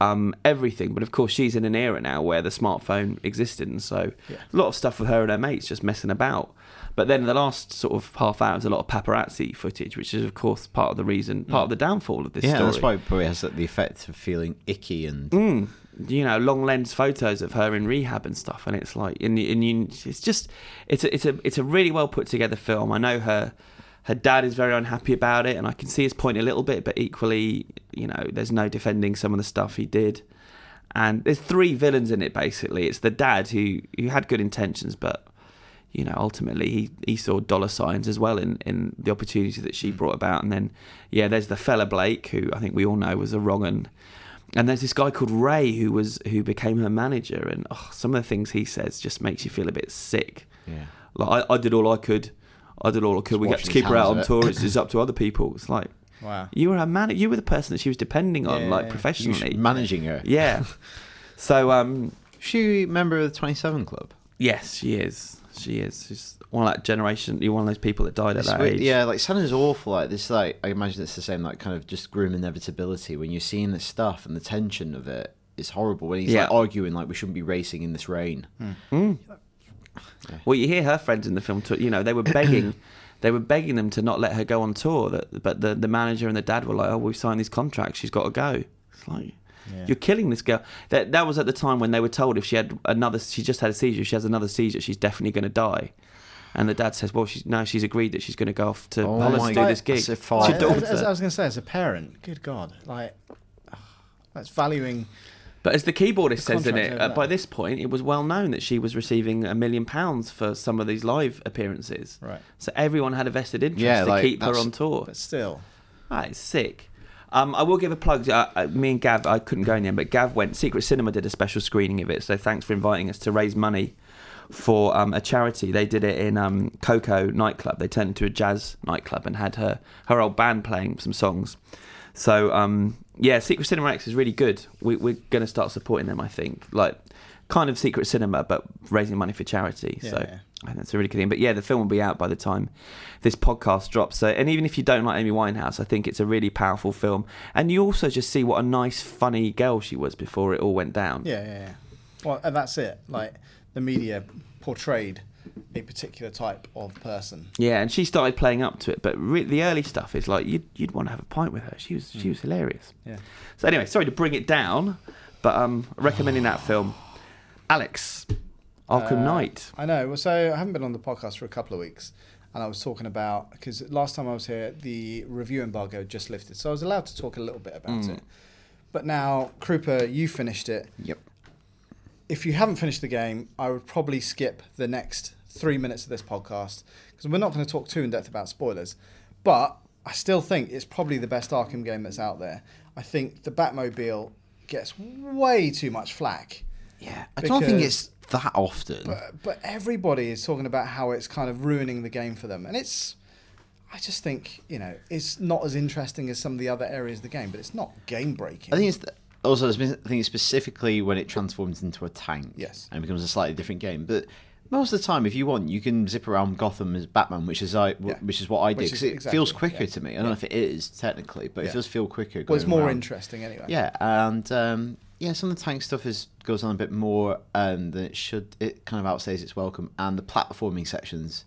um, everything but of course she's in an era now where the smartphone existed and so Yeah. a lot of stuff with her and her mates just messing about. But then the last sort of half hour is a lot of paparazzi footage, which is of course part of the reason, part of the downfall of this yeah, story. that's why it probably has the effect of feeling icky and Mm, you know, long lens photos of her in rehab and stuff, and it's like, and, and you, it's just, it's a, it's a, it's a really well put together film. I know her, Her dad is very unhappy about it, and I can see his point a little bit, but equally, you know, there's no defending some of the stuff he did. And there's three villains in it basically. It's the dad who who had good intentions, but you know, ultimately he, he saw dollar signs as well in, in the opportunity that she brought about. And then, yeah, there's the fella Blake, who I think we all know was a wrong and and there's this guy called Ray who was who became her manager, and oh, some of the things he says just makes you feel a bit sick. Yeah. Like I, I did all I could, I did all I could. we got to keep her out on tour. It's, it's up to other people. It's like Wow. you were a man. You were the person that she was depending on, Yeah, like professionally. managing her. yeah. So um, She member of the 27 Club. yes, she is. She is. She's one of that generation. You're one of those people that died at It's that weird- age. Yeah, like Senna's awful. Like this, like I imagine it's the same, like kind of just grim inevitability when you're seeing this stuff and the tension of it is horrible. When he's Yeah. like arguing like we shouldn't be racing in this rain. Well, you hear her friends in the film. Too, you know, they were begging, they were begging them to not let her go on tour. That, but the the manager and the dad were like, "Oh, we've signed these contracts. She's got to go." It's like. Yeah. You're killing this girl. That that was at the time when they were told if she had another, she just had a seizure. If she has another seizure, she's definitely going to die. And the dad says, "Well, she's now she's agreed that she's going to go off to Oh Hollis to do this gig." That's a It's far- your As, as I was going to say, as a parent, good God, like that's valuing. But as the keyboardist The says in it, uh, by this point, it was well known that she was receiving a million pounds for some of these live appearances. Right. So everyone had a vested interest Yeah, to like, keep her on tour. But still, Ah, it's sick. Um, I will give a plug. Uh, uh, me and Gav, I couldn't go in the end, but Gav went. Secret Cinema did a special screening of it, so thanks for inviting us to raise money for um, a charity. They did it in um, Coco nightclub. They turned it into a jazz nightclub and had her her old band playing some songs. So um, yeah, Secret Cinema X is really good. We, we're going to start supporting them. I think like kind of Secret Cinema, but raising money for charity. Yeah, so yeah. I think that's a really good thing. But yeah, the film will be out by the time this podcast drops. So, and even if you don't like Amy Winehouse, I think it's a really powerful film. And you also just see what a nice, funny girl she was before it all went down. yeah, yeah, yeah. Well, and that's it. Like the media portrayed a particular type of person. Yeah, and she started playing up to it. But re- the early stuff is like you'd you'd want to have a pint with her. She was she was hilarious. Yeah. So anyway, sorry to bring it down, but um, recommending that film. Alex, Arkham Uh, Knight. I know. Well, so I haven't been on the podcast for a couple of weeks, and I was talking about because last time I was here, the review embargo just lifted, so I was allowed to talk a little bit about Mm. it. But now, Krupa, you finished it. Yep. If you haven't finished the game, I would probably skip the next three minutes of this podcast because we're not going to talk too in depth about spoilers. But I still think it's probably the best Arkham game that's out there. I think the Batmobile gets way too much flack. Yeah. I don't think it's that often. But, but everybody is talking about how it's kind of ruining the game for them, and it's. I just think you know it's not as interesting as some of the other areas of the game, but it's not game breaking. I think it's also. I think specifically when it transforms into a tank. Yes. And becomes a slightly different game, but. Most of the time, if you want, you can zip around Gotham as Batman, which is I, Yeah. which is what I did Which because is- it exactly, feels quicker yeah. to me. I don't Yeah. know if it is technically, but it does feel quicker. Going. Well, it's more around. interesting anyway. Yeah, and um, yeah, some of the tank stuff is goes on a bit more um, than it should. It kind of outstays its welcome, and the platforming sections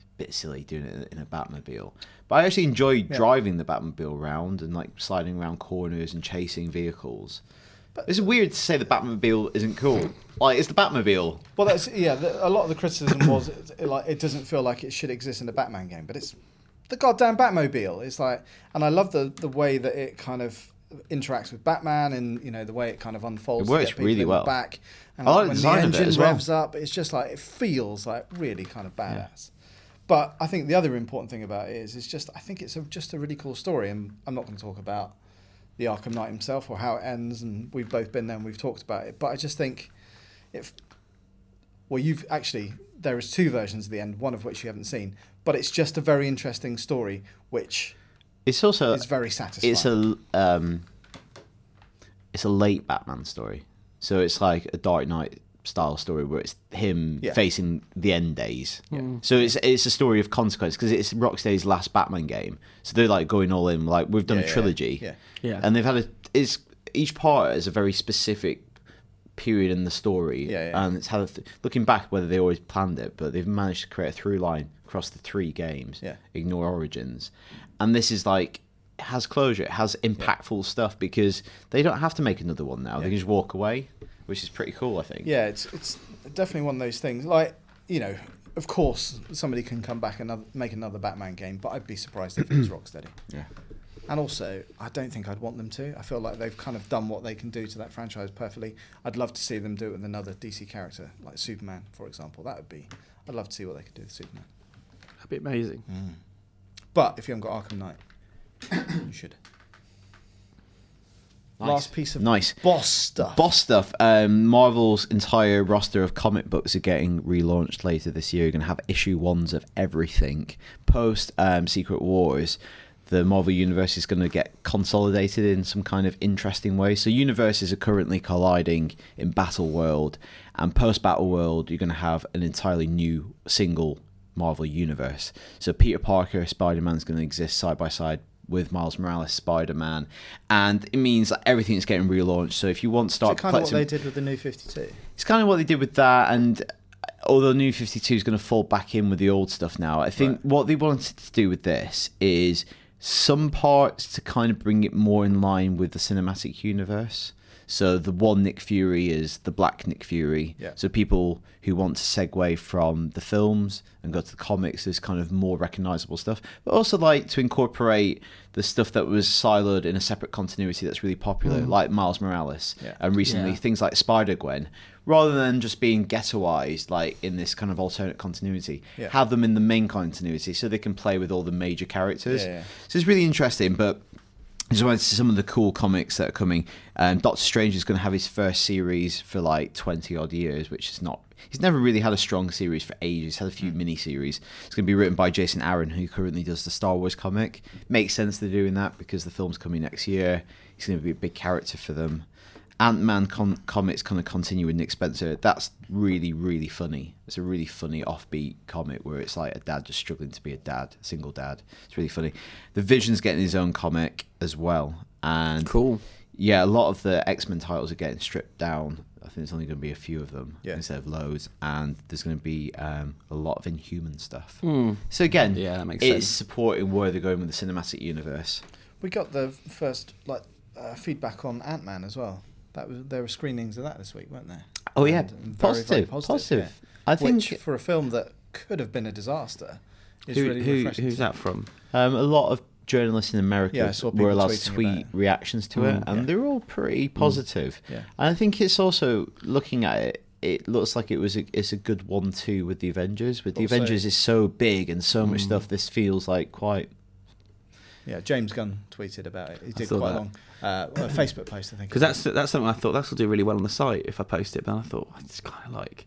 a bit silly doing it in a Batmobile. But I actually enjoy driving the Batmobile around and like sliding around corners and chasing vehicles. But- it's weird to say the Batmobile isn't cool. like it's the Batmobile. Well, that's yeah. The, a lot of the criticism was it, like it doesn't feel like it should exist in a Batman game, but it's the goddamn Batmobile. It's like, and I love the the way that it kind of interacts with Batman, and you know the way it kind of unfolds. It works really well. Back, and I like the when design the engine well. revs up, it's just like it feels like really kind of badass. But I think the other important thing about it is, it's just I think it's a, just a really cool story, and I'm not going to talk about the Arkham Knight himself or how it ends, and we've both been there and we've talked about it. But I just think if well, you've actually there is two versions of the end, one of which you haven't seen, but it's just a very interesting story, which It's also is very satisfying. it's a um, it's a late Batman story. So it's like a Dark Knight style story where it's him Yeah. facing the end days. Yeah. Mm. So it's it's a story of consequence because it's Rocksteady's last Batman game. So they're like going all in. Like we've done Yeah, a trilogy, yeah. Yeah. and they've had a it's each part is a very specific period in the story, Yeah, yeah. and it's had a th- looking back whether they always planned it, but they've managed to create a through line across the three games. Yeah. Ignore Origins, and this is like has closure. It has impactful stuff because they don't have to make another one now. They can just walk away, which is pretty cool. I think. yeah, it's it's definitely one of those things. Like you know, of course, somebody can come back and make another Batman game, but I'd be surprised if it was Rocksteady. Yeah. And also, I don't think I'd want them to. I feel like they've kind of done what they can do to that franchise perfectly. I'd love to see them do it with another DC character, like Superman, for example. That would be. I'd love to see what they could do with Superman. That'd be amazing. Mm. But if you haven't got Arkham Knight, you should. Nice. Last piece of Nice. boss stuff. Boss stuff. Um, Marvel's entire roster of comic books are getting relaunched later this year. You're going to have issue ones of everything. Post um, Secret Wars, the Marvel Universe is going to get consolidated in some kind of interesting way. So, universes are currently colliding in Battle World, and post Battle World, you're going to have an entirely new single Marvel Universe. So, Peter Parker, Spider Man's going to exist side by side with Miles Morales, Spider Man, and it means that everything's getting relaunched. So if you want to start kind of what they did with the new 52? it's kind of what they did with that, and uh, although New Fifty Two is going to fall back in with the old stuff now, I think Right. what they wanted to do with this is some parts to kind of bring it more in line with the cinematic universe. So the one Nick Fury is the Black Nick Fury. Yeah. So people who want to segue from the films and go to the comics, there's kind of more recognizable stuff, but also like to incorporate the stuff that was siloed in a separate continuity that's really popular, mm. like Miles Morales, Yeah. and recently Yeah. things like Spider Gwen, rather than just being ghettoized like in this kind of alternate continuity, Yeah. have them in the main continuity so they can play with all the major characters. Yeah, yeah. So it's really interesting, but. Just wanted to see some of the cool comics that are coming. Um, Doctor Strange is going to have his first series for like 20 odd years, which is not. He's never really had a strong series for ages. He's had a few mini series. It's going to be written by Jason Aaron, who currently does the Star Wars comic. Makes sense they're doing that because the film's coming next year. He's going to be a big character for them. Ant Man con- comics kind of continue with Nick Spencer. That's really, really funny. It's a really funny offbeat comic where it's like a dad just struggling to be a dad, single dad. It's really funny. The Vision's getting his own comic as well. And Cool. yeah, a lot of the X Men titles are getting stripped down. I think there's only going to be a few of them Yeah. instead of loads, and there's going to be um, a lot of Inhuman stuff. Hmm. So again, Yeah, that makes it's sense. supporting where they're going with the cinematic universe. We got the first like uh, feedback on Ant Man as well. That was there were screenings of that this week, weren't there? Oh yeah, And- and very, positive, very positive. yeah. I think Which, for a film that could have been a disaster, is Who, really who, who's that from? Um, a lot of journalists in America Yeah, were allowed to tweet reactions to it, Mm. and Yeah. they're all pretty positive. Yeah. And I think it's also looking at it. It looks like it was a, it's a good one-two with the Avengers. With the Also- Avengers is so big and so much Mm. stuff. This feels like quite. Yeah, James Gunn tweeted about it. He did quite a that. long uh, a Facebook post, I think. Because that's that's something I thought that will do really well on the site if I post it. But I thought it's kind of like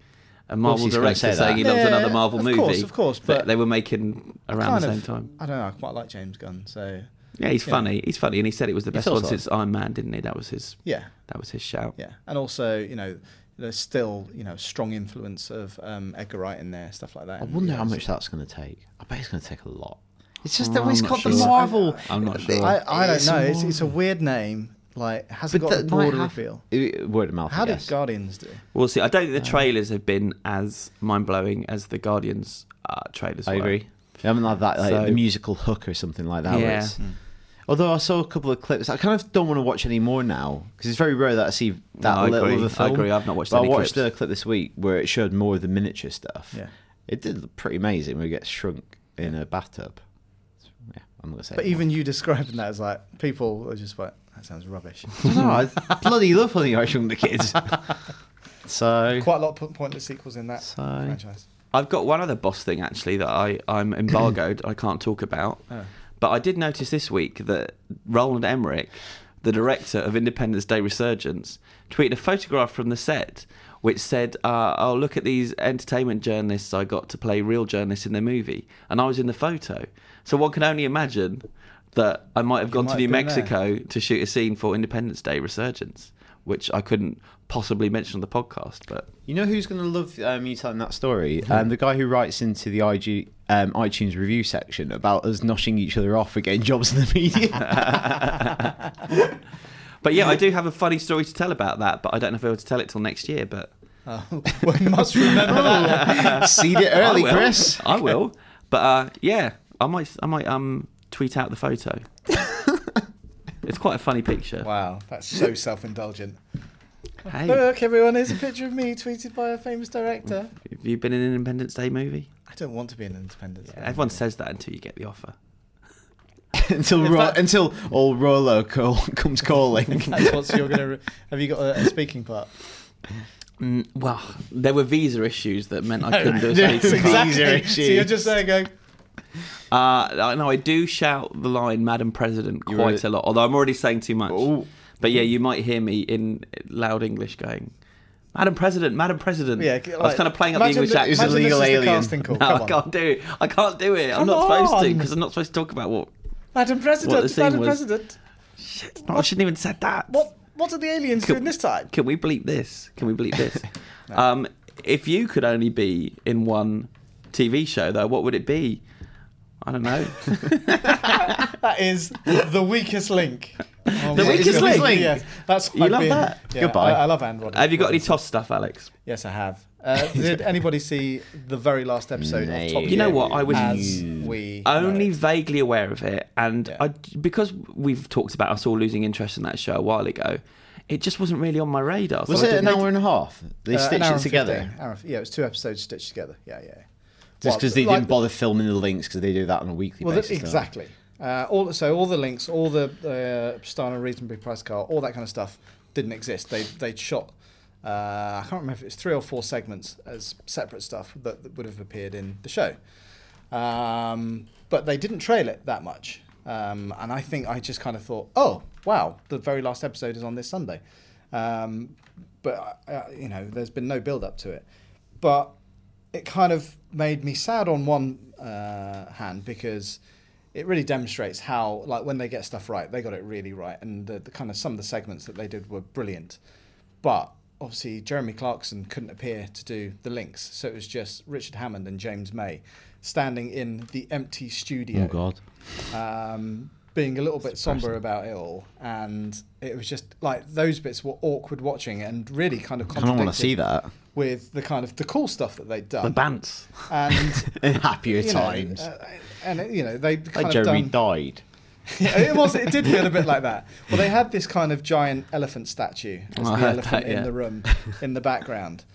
a Marvel director say saying he loves Yeah, another Marvel of movie. Of course, of course, that but they were making around the same of- time. I don't know. I quite like James Gunn, so Yeah, he's Yeah. funny. He's funny, and he said it was the best one since Iron Man, didn't he? That was his. yeah, That was his shout. yeah, and also you know. There's still, you know, strong influence of um, Edgar Wright in there, stuff like that. I wonder how much that's going to take. I bet it's going to take a lot. It's just Oh, that I'm it's not got the. Marvel. I'm not sure. I, I don't It's know. It's, it's a weird name. Like, hasn't But got a might broader have- appeal. Word of mouth. How did. Guardians do? We'll see. I don't think the Uh, trailers have been as mind blowing as the Guardians uh, trailers. I were. agree. They haven't had that like So- the musical hook or something like that. Yeah. it's- Although I saw a couple of clips, I kind of don't want to watch any more now because it's very rare that I see that No, I little agree. of a I film. I agree. I've not watched But any I watched clips. the clip this week where it showed more of the miniature stuff. Yeah. It did look pretty amazing when it gets shrunk in a bathtub. I'm gonna say. But even you describing that as like people are just like that sounds rubbish. no, I bloody love Honey I Shrunk the Kids. so Quite a lot of po- pointless sequels in that So- franchise. I've got one other boss thing actually that I I'm embargoed. I can't talk about. Oh. But I did notice this week that Roland Emmerich, the director of Independence Day Resurgence, tweeted a photograph from the set which said, uh, "Oh, look at these entertainment journalists I got to play real journalists in their movie," and I was in the photo. So one can only imagine that I might have You gone might to New been there. Mexico to shoot a scene for Independence Day Resurgence, which I couldn't possibly mention on the podcast. But You know who's going to love um, you telling that story? Um, the guy who writes into the IG, um, iTunes review section about us noshing each other off for getting jobs in the media. but yeah, I do have a funny story to tell about that, but I don't know if I'll be able to tell it till next year. But Oh, we must remember that. Seed it early, will. Chris. I will. But uh, yeah, I might I might um tweet out the photo. it's quite a funny picture. Wow, that's so self-indulgent. Hey, Look, everyone, here's a picture of me tweeted by a famous director. have you been in an Independence Day movie? I don't want to be an Independence. Day. Everyone says that until you get the offer. until If Ro- that- until old Rolo call- comes calling. That's what you're gonna. Re- have you got a, a speaking part? Mm, well, there were visa issues that meant I couldn't do a Yes, speaking part. exactly. So you're just there going. Uh, no, I do shout the line "Madam President" quite really- a lot, although I'm already saying too much. Ooh. But yeah, you might hear me in loud English going, "Madam President, Madam President." Yeah, I was kind of playing up the English accent. It's a legal this is the alien. No, I can't do it. I can't do it. I'm Come not supposed to because I'm not supposed to talk about what. Madam What the President, Madam was- President. No, I shouldn't even said that. What what are the aliens Cool. doing this time? Can we bleep this? Can we bleep this? um, if you could only be in one TV show, though, what would it be? I don't know. That is the weakest link. Oh The my weakest God. link? Yes, that's You I've love been- that? Yeah, Goodbye. I, I love Android. Have you got any toss stuff, Alex? Yes, I have. Uh, did anybody see the very last episode No. of Top Gear? You know what? I was as we only know vaguely aware of it, and Yeah. I, because we've talked about us all losing interest in that show a while ago, it just wasn't really on my radar. Was so I it an hour and a half? They Uh, stitched it together. 15, hour yeah, it was two episodes stitched together. Yeah, yeah. Just Well, because they like- didn't bother filming the links because they do that on a weekly Well, basis. th- exactly. Uh, all so all the links, all the uh, Star in a reasonably priced car, all that kind of stuff didn't exist. They they shot. Uh, I can't remember if it was three or four segments as separate stuff that, that would have appeared in the show, um, but they didn't trail it that much. Um, and I think I just kind of thought, oh wow, the very last episode is on this Sunday. Um, but uh, you know, there's been no build up to it. But it kind of made me sad on one uh, hand because it really demonstrates how like when they get stuff right they got it really right and the, the kind of some of the segments that they did were brilliant but obviously jeremy clarkson couldn't appear to do the links so it was just richard hammond and james may standing in the empty studio Oh God. um, being a little bit somber about it all and it was just like those bits were awkward watching and really kind of I don't want to see that. with the kind of the cool stuff that they'd the done bants. and happier you know, times. uh, and you know they kind like of Jeremy done, died. Yeah, it was. It did feel a bit like that. Well, they had this kind of giant elephant statue as Oh, the elephant that, in the room, in the background.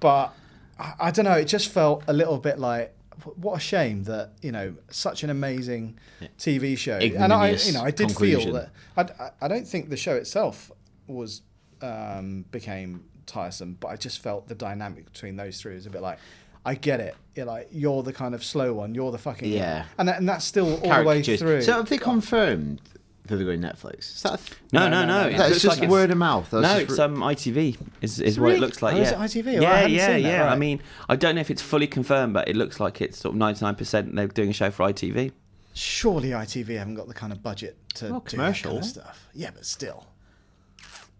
But I, I don't know. It just felt a little bit like what a shame that you know such an amazing TV show. And I, you know, I did conclusion. feel that. I, I- I don't think the show itself was um, became tiresome, but I just felt the dynamic between those three was a bit like. I get it. You're like you're the kind of slow one. You're the fucking Yeah. and that, and that's still all the way Caricatures. through. So have they confirmed that they're going Netflix? Is that th- No, No, no, no, no. no. It That's just like word it's- of mouth. That's no, just it's um, ITV is, is what it looks like. Oh, yeah, is it ITV? Oh, I yeah, hadn't yeah, that, yeah. I mean, I don't know if it's fully confirmed, but it looks like it's sort of 99% they're doing a show for ITV. Surely ITV haven't got the kind of budget to Well, do that kind of stuff. Yeah, but still.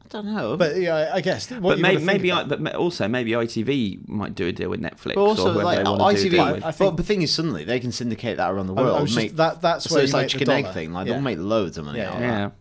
I don't know. But yeah, I guess. What but you may, maybe, I, but also maybe ITV might do a deal with Netflix But also, or like they want to do a deal ITV. with. I think- well, the thing is, suddenly they can syndicate that around the I- I world. was just- that- that's so where it's like make chicken egg thing. Like Yeah. they'll make loads of money Yeah. out of Yeah. that.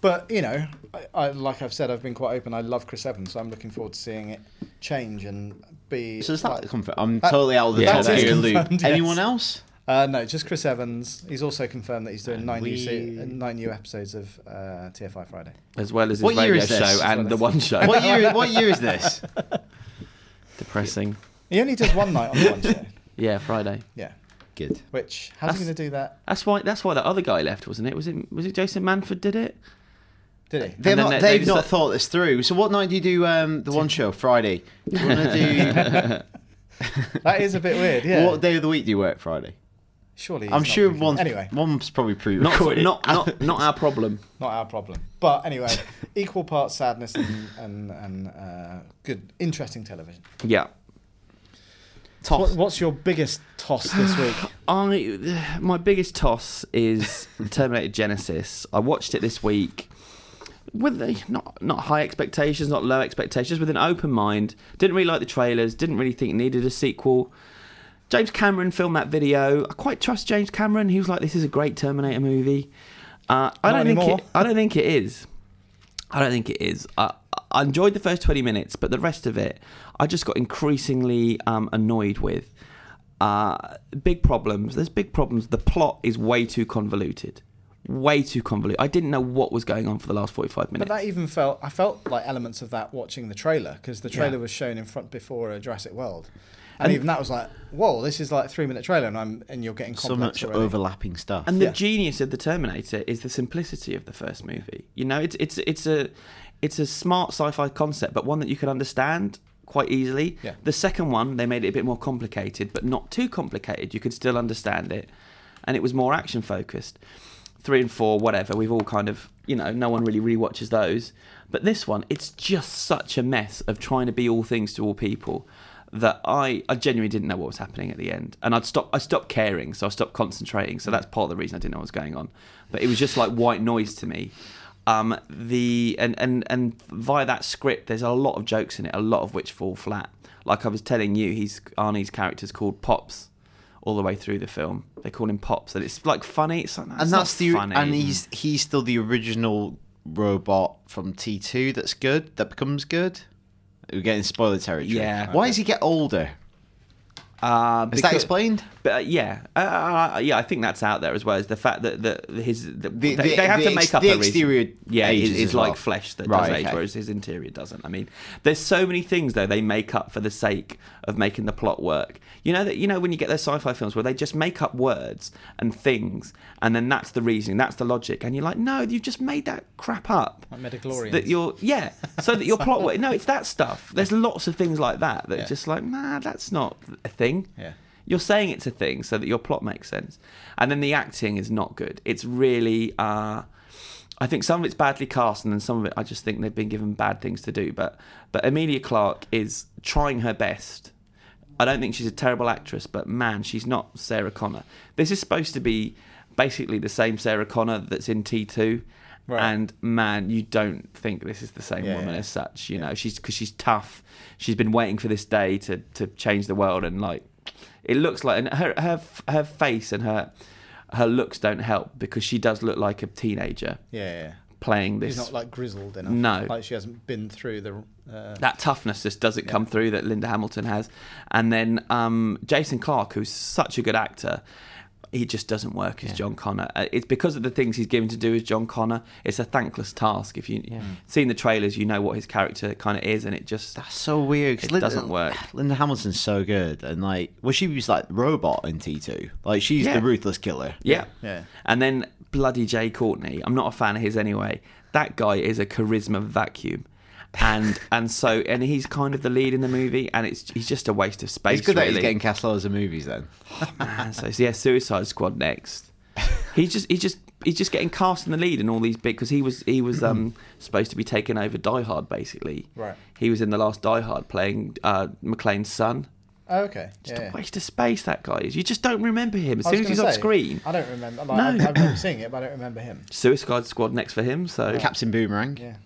But you know, I, I like I've said, I've been quite open. I love Chris Evans, so I'm looking forward to seeing it change and be. So is that like- confirmed? I'm That- totally out of the Yeah, top that is gear loop. yes. Anyone else? Uh, no, just Chris Evans. He's also confirmed that he's doing And nine new se- nine new episodes of uh, TFI Friday. as well as his What radio is this? show and the one show. What year? What year is this? Depressing. He only does one night on the one show. Yeah, Friday. Yeah. Good. Which how's he going to do that? That's why. That's why the other guy left, wasn't it? Was it? Was it Jason Manford did it? Did he? They've not, they- they've they not just- thought this through. So what night do you do um, the one show? Friday. Do you want to That is a bit weird. Yeah. What day of the week do you work Friday? Surely. I'm sure thinking- one's Anyway, one's probably Not, pre-recorded. not, not, not our problem. not our problem. But anyway, equal parts sadness and and, and uh, good, interesting television. Yeah. Toss. What, what's your biggest toss this week? I my biggest toss is Terminator Genisys. I watched it this week with the, not not high expectations, not low expectations, with an open mind. Didn't really like the trailers. Didn't really think it needed a sequel. James Cameron filmed that video. I quite trust James Cameron. He was like, "This is a great Terminator movie." Uh, I don't think it, I don't think it is. I don't think it is. I, I enjoyed the first 20 minutes, but the rest of it, I just got increasingly um, annoyed with. Uh, big problems. There's big problems. The plot is way too convoluted. way too convoluted. I didn't know what was going on for the last 45 minutes. But that even felt I felt like elements of that watching the trailer because the Yeah. trailer was shown in front before a Jurassic World, and, And- even that was like, whoa, this is like a three minute trailer, and I'm and you're getting So much already. overlapping stuff. And the Yeah. genius of the Terminator is the simplicity of the first movie. You know, it's it's it's a it's a smart sci-fi concept, but one that you can understand quite easily. Yeah. The second one, they made it a bit more complicated, but not too complicated. You could still understand it, and it was more action focused. Three and four, whatever. We've all kind of, you know, no one really rewatches those. But this one, it's just such a mess of trying to be all things to all people that I, I genuinely didn't know what was happening at the end, and I'd stop. I stopped caring, so I stopped concentrating. So that's part of the reason I didn't know what was going on. But it was just like white noise to me. Um, the and and and via that script, there's a lot of jokes in it, a lot of which fall flat. Like I was telling you, he's Arnie's character's called Pops all the way through the film. They call him Pops, and it's like funny. It's like, no, and that's the funny. and he's he's still the original robot from T two that's good that becomes good. We're getting spoiler territory. Yeah. Why does he get older? Uh, Is that explained? But uh, yeah, uh, uh, yeah, I think that's out there as well as the fact that that his the, The- they, the- they have the to ex- make up the a reason. exterior Yeah, ages is, is as like well. flesh that Right, does age, okay. whereas his interior doesn't. I mean, there's so many things though they make up for the sake of making the plot work. You know that you know when you get those sci-fi films where they just make up words and things, and then that's the reasoning, that's the logic, and you're like, no, you've just made that crap up. Like Midi-chlorians. That you're yeah, so that your plot work. No, it's that stuff. There's lots of things like that that Yeah. just like nah, that's not a thing. Yeah. You're saying it's a thing so that your plot makes sense. And then the acting is not good. It's really, uh, I think some of it's badly cast, and then some of it I just think they've been given bad things to do. But but Emilia Clarke is trying her best. I don't think she's a terrible actress, but man, she's not Sarah Connor. This is supposed to be basically the same Sarah Connor that's in T2. Right. And man, you don't think this is the same Yeah, woman yeah. as such. You know, she's because she's tough. She's been waiting for this day to to change the world, and like, it looks like and her her her face and her her looks don't help because she does look like a teenager Yeah, yeah. playing this. She's not like grizzled enough. No. like she hasn't been through the. Uh, that toughness just doesn't come through that Linda Hamilton has. And then um, Jason Clarke, who's such a good actor, he just doesn't work as John Connor. Uh, It's because of the things he's given to do as John Connor. It's a thankless task. If you have seen the trailers, you know what his character kind of is, and it just That's so weird. 'cause It Linda, doesn't work. Linda Hamilton's so good, and like, well, she was like robot in T two. Like, she's Yeah. the ruthless killer. yeah. Yeah. And then bloody Jai Courtney. I'm not a fan of his anyway. That guy is a charisma vacuum. And and so and he's kind of the lead in the movie, and it's he's just a waste of space. It's good that he's getting cast loads of movies then. Man, so yeah, Suicide Squad next. He's just he's just he's just getting cast in the lead in all these big because he was he was um supposed to be taking over Die Hard basically. Right. He was in the last Die Hard playing uh, McClane's son. oh, okay. Just yeah, a yeah. waste of space that guy is. You just don't remember him as soon as he's gonna off screen. I don't remember. Like, No. I, I remember seeing it, but I don't remember him. Suicide Squad next for him. So Captain Boomerang. Yeah.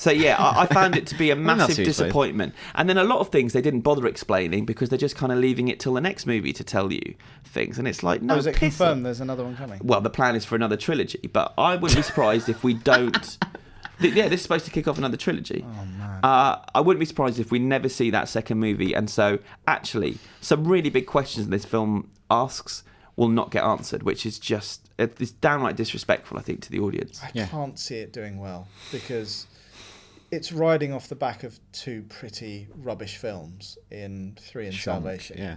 So yeah, I, I found it to be a massive too explained. disappointment. And then a lot of things they didn't bother explaining because they're just kind of leaving it till the next movie to tell you things. And it's like, no, oh, is it piss confirmed there's another one coming? Well, the plan is for another trilogy, but I wouldn't be surprised if we don't. Th- yeah, this is supposed to kick off another trilogy. Oh, man. Uh, I wouldn't be surprised if we never see that second movie. And so, actually, some really big questions this film asks will not get answered, which is just it's downright disrespectful, I think, to the audience. I Yeah. can't see it doing well because it's riding off the back of two pretty rubbish films in Three and Shonk, Salvation. Yeah.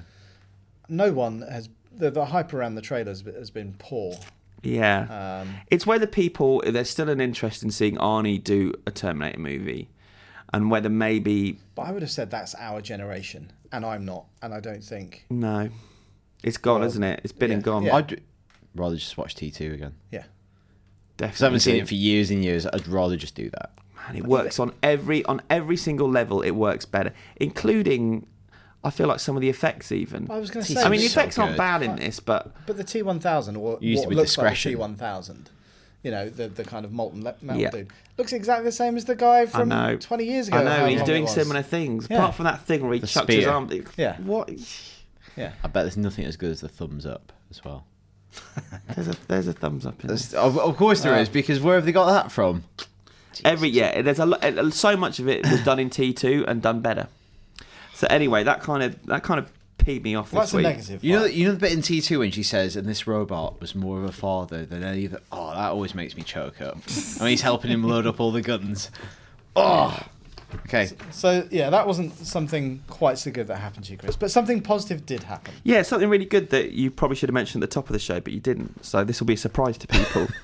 No one has. The, the hype around the trailers has been poor. Yeah. Um, It's whether people there's still an interest in seeing Arnie do a Terminator movie, and whether maybe but I would have said that's our generation, and I'm not, and I don't think. no, it's gone, Well, isn't it? It's been yeah, and gone. yeah. I'd rather just watch T two again. Yeah. Because I haven't seen it for years and years. I'd rather just do that. Man, it works on every on every single level. It works better, including I feel like some of the effects even. I was going to say. I mean, the so effects aren't bad in this, but But the T1000, or Used what to be looks discretion. like the T1000, you know, the, the kind of molten metal Yeah. dude, looks exactly the same as the guy from know. 20 years ago. I know he's doing it was. similar things. Yeah. Apart from that thing where he The chucks his arm. Yeah. What? Yeah. I bet there's nothing as good as the thumbs up as well. There's a there's a thumbs up in there. There's- of, of course there Uh, is, because where have they got that from? Every yeah, there's a lot. So much of it was done in T two and done better. So anyway, that kind of that kind of peed me off Well, this that's a negative. You know, you know the bit in T two when she says, "And this robot was more of a father than any of the." Oh, that always makes me choke up. and he's helping him load up all the guns. Oh, okay. So yeah, that wasn't something quite so good that happened to you, Chris. But something positive did happen. Yeah, something really good that you probably should have mentioned at the top of the show, but you didn't. So this will be a surprise to people.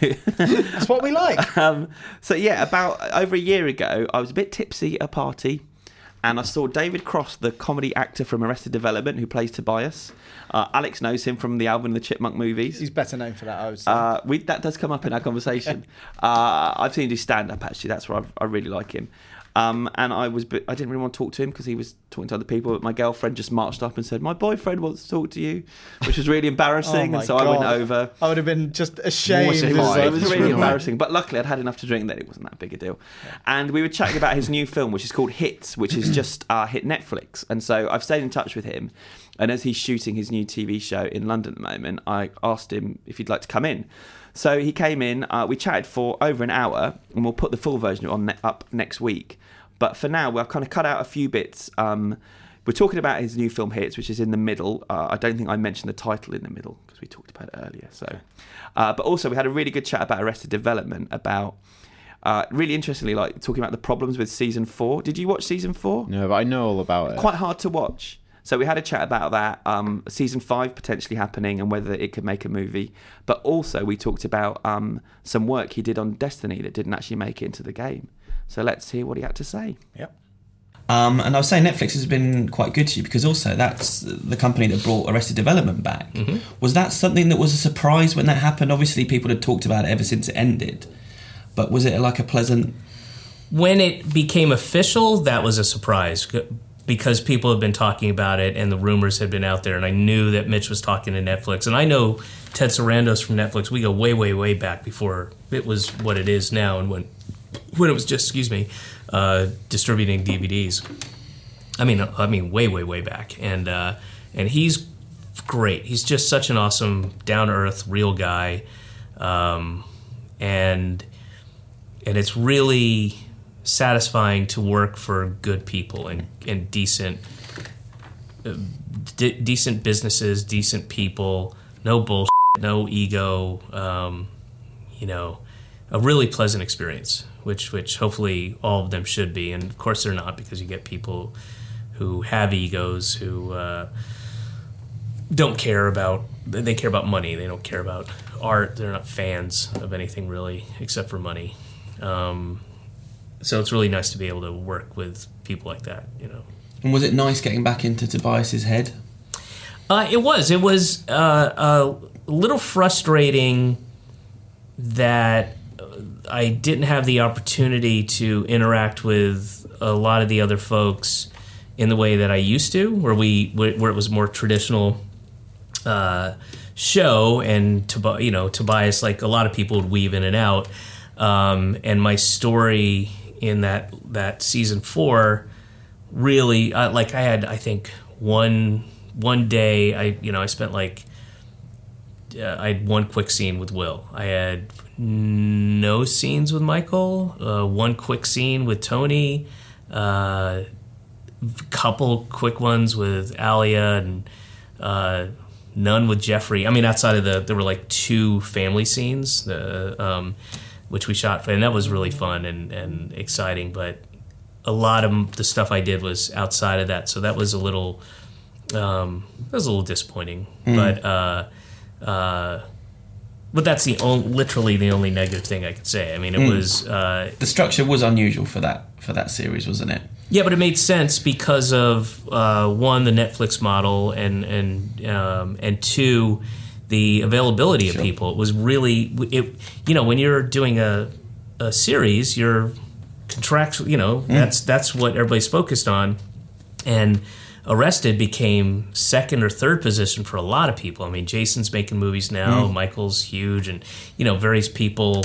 That's what we like. um, so yeah, about over a year ago, I was a bit tipsy at a party, and I saw David Cross, the comedy actor from Arrested Development, who plays Tobias. Uh, Alex knows him from the Alvin and the Chipmunk movies. He's better known for that, I would say. Uh, we, that does come up in our conversation. uh, I've seen him do stand up actually. That's where I, I really like him. Um, and I was, I didn't really want to talk to him because he was talking to other people. But my girlfriend just marched up and said, "My boyfriend wants to talk to you," which was really Oh embarrassing. my and so I went over. I would have been just ashamed. It was It's really really embarrassing, but luckily I'd had enough to drink that it wasn't that big a deal. And we were chatting about his new film, which is called Hits, which is just uh, hit Netflix. And so I've stayed in touch with him. And as he's shooting his new TV show in London at the moment, I asked him if he'd like to come in. So he came in. Uh, we chatted for over an hour, and we'll put the full version on ne- up next week. But for now, we've kind of cut out a few bits. Um, we're talking about his new film Hits, which is in the middle. Uh, I don't think I mentioned the title in the middle because we talked about it earlier. So, uh, but also we had a really good chat about Arrested Development. About uh, really interestingly, like talking about the problems with season four. Did you watch season four? No, but I know all about it. Quite hard to watch. So we had a chat about that. Um, season five potentially happening and whether it could make a movie. But also we talked about um, some work he did on Destiny that didn't actually make it into the game. So let's hear what he had to say. Yep. Um, and I was saying Netflix has been quite good to you because also that's the company that brought Arrested Development back. Was that something that was a surprise when that happened? Obviously, people had talked about it ever since it ended, but was it like a pleasant? when it became official, that was a surprise c- because people have been talking about it and the rumors had been out there, and I knew that Mitch was talking to Netflix, and I know Ted Sarandos from Netflix. We go way, way, way back before it was what it is now, and when when it was just excuse me, uh, distributing DVDs. I mean, I mean, way, way, way back, and uh, and he's great. He's just such an awesome, down to earth, real guy, um, and and it's really satisfying to work for good people and, and decent uh, decent businesses decent people no bullshit no ego um, you know a really pleasant experience which which hopefully all of them should be. And of course they're not because you get people who have egos who uh, don't care about they care about money. They don't care about art. They're not fans of anything really except for money. Um, so it's really nice to be able to work with people like that you know. And was it nice getting back into Tobias's head? uh, it was. It was uh, a little frustrating that uh, I didn't have the opportunity to interact with a lot of the other folks in the way that I used to, where we where it was more traditional uh, show, and Tob- you know Tobias, like a lot of people would weave in and out, um, and my story in that that season four really uh, like I had I think one one day I you know I spent like uh, I had one quick scene with Will. I had no scenes with Michael. Uh, one quick scene with Tony. Uh, couple quick ones with Alia and uh, none with Jeffrey. I mean, outside of the there were like two family scenes, the um, which we shot, and that was really fun and and exciting. But a lot of the stuff I did was outside of that, so that was a little um, that was a little disappointing. But uh, uh, but that's the only, literally the only negative thing I could say. I mean, it was uh, The structure was unusual for that for that series, wasn't it? yeah, but it made sense because of uh, one, the Netflix model, and and um, and two, the availability of Sure. people. It was really it. You know, when you're doing a a series, you're contractual. You know, that's that's what everybody's focused on, and. Arrested became second or third position for a lot of people. I mean, Jason's making movies now. Michael's huge, and you know, various people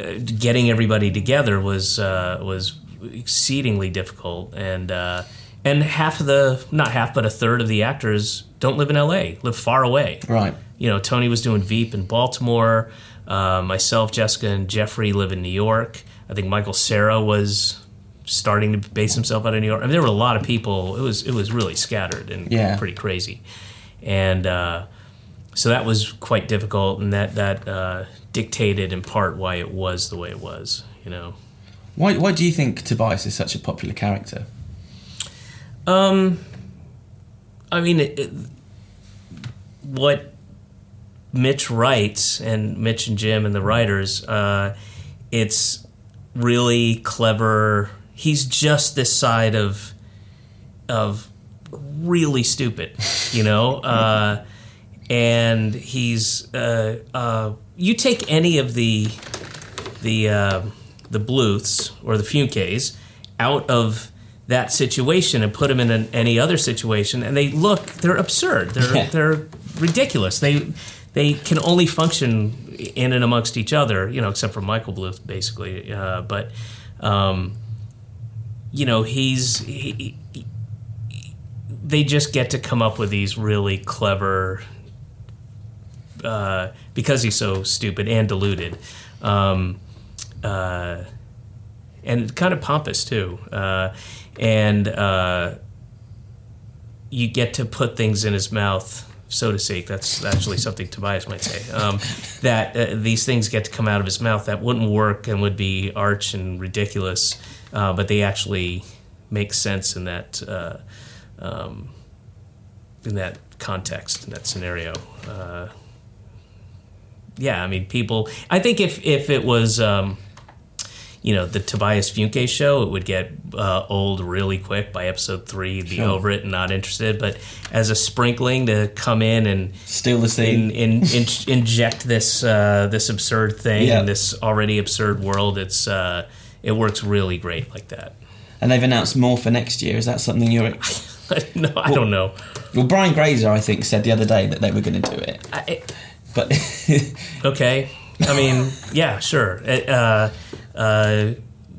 uh, getting everybody together was uh, was exceedingly difficult, and uh, and half of the not half, but a third of the actors don't live in L.A. live far away. Right. You know, Tony was doing Veep in Baltimore. Uh, myself, Jessica, and Jeffrey live in New York. I think Michael Cera was starting to base himself out of New York. I mean, there were a lot of people. It was it was really scattered and Yeah. pretty crazy, and uh, so that was quite difficult, and that that uh, dictated in part why it was the way it was. You know. Why, why do you think Tobias is such a popular character? Um, I mean, it, it, what Mitch writes, and Mitch and Jim and the writers, uh, it's really clever. He's just this side of of really stupid, you know. Uh, and he's uh, uh, you take any of the the uh, the Bluths or the Funke's out of that situation and put them in an, any other situation, and they look they're absurd. They're Yeah. they're ridiculous. They they can only function in and amongst each other, you know, except for Michael Bluth, basically. Uh, but um, you know, he's he, he- they just get to come up with these really clever uh, because he's so stupid and deluded, um, uh, and kind of pompous too. Uh, and uh, you get to put things in his mouth, so to speak. That's actually something Tobias might say. Um, that uh, these things get to come out of his mouth that wouldn't work and would be arch and ridiculous, uh, but they actually make sense in that. Uh, um, in that context, in that scenario, uh, yeah, I mean, people. I think if if it was, um, you know, the Tobias Funke show, it would get uh, old really quick by episode three. Be Sure. over it and not interested. But as a sprinkling to come in and Steal the scene. in, in, in, inject this uh, this absurd thing Yeah. in this already absurd world, it's uh, it works really great like that. and they've announced more for next year. Is that something you're? no, I don't know. Well, Brian Grazer, I think, said the other day that they were going to do it, I, but Okay. I mean, yeah, sure. Uh, uh,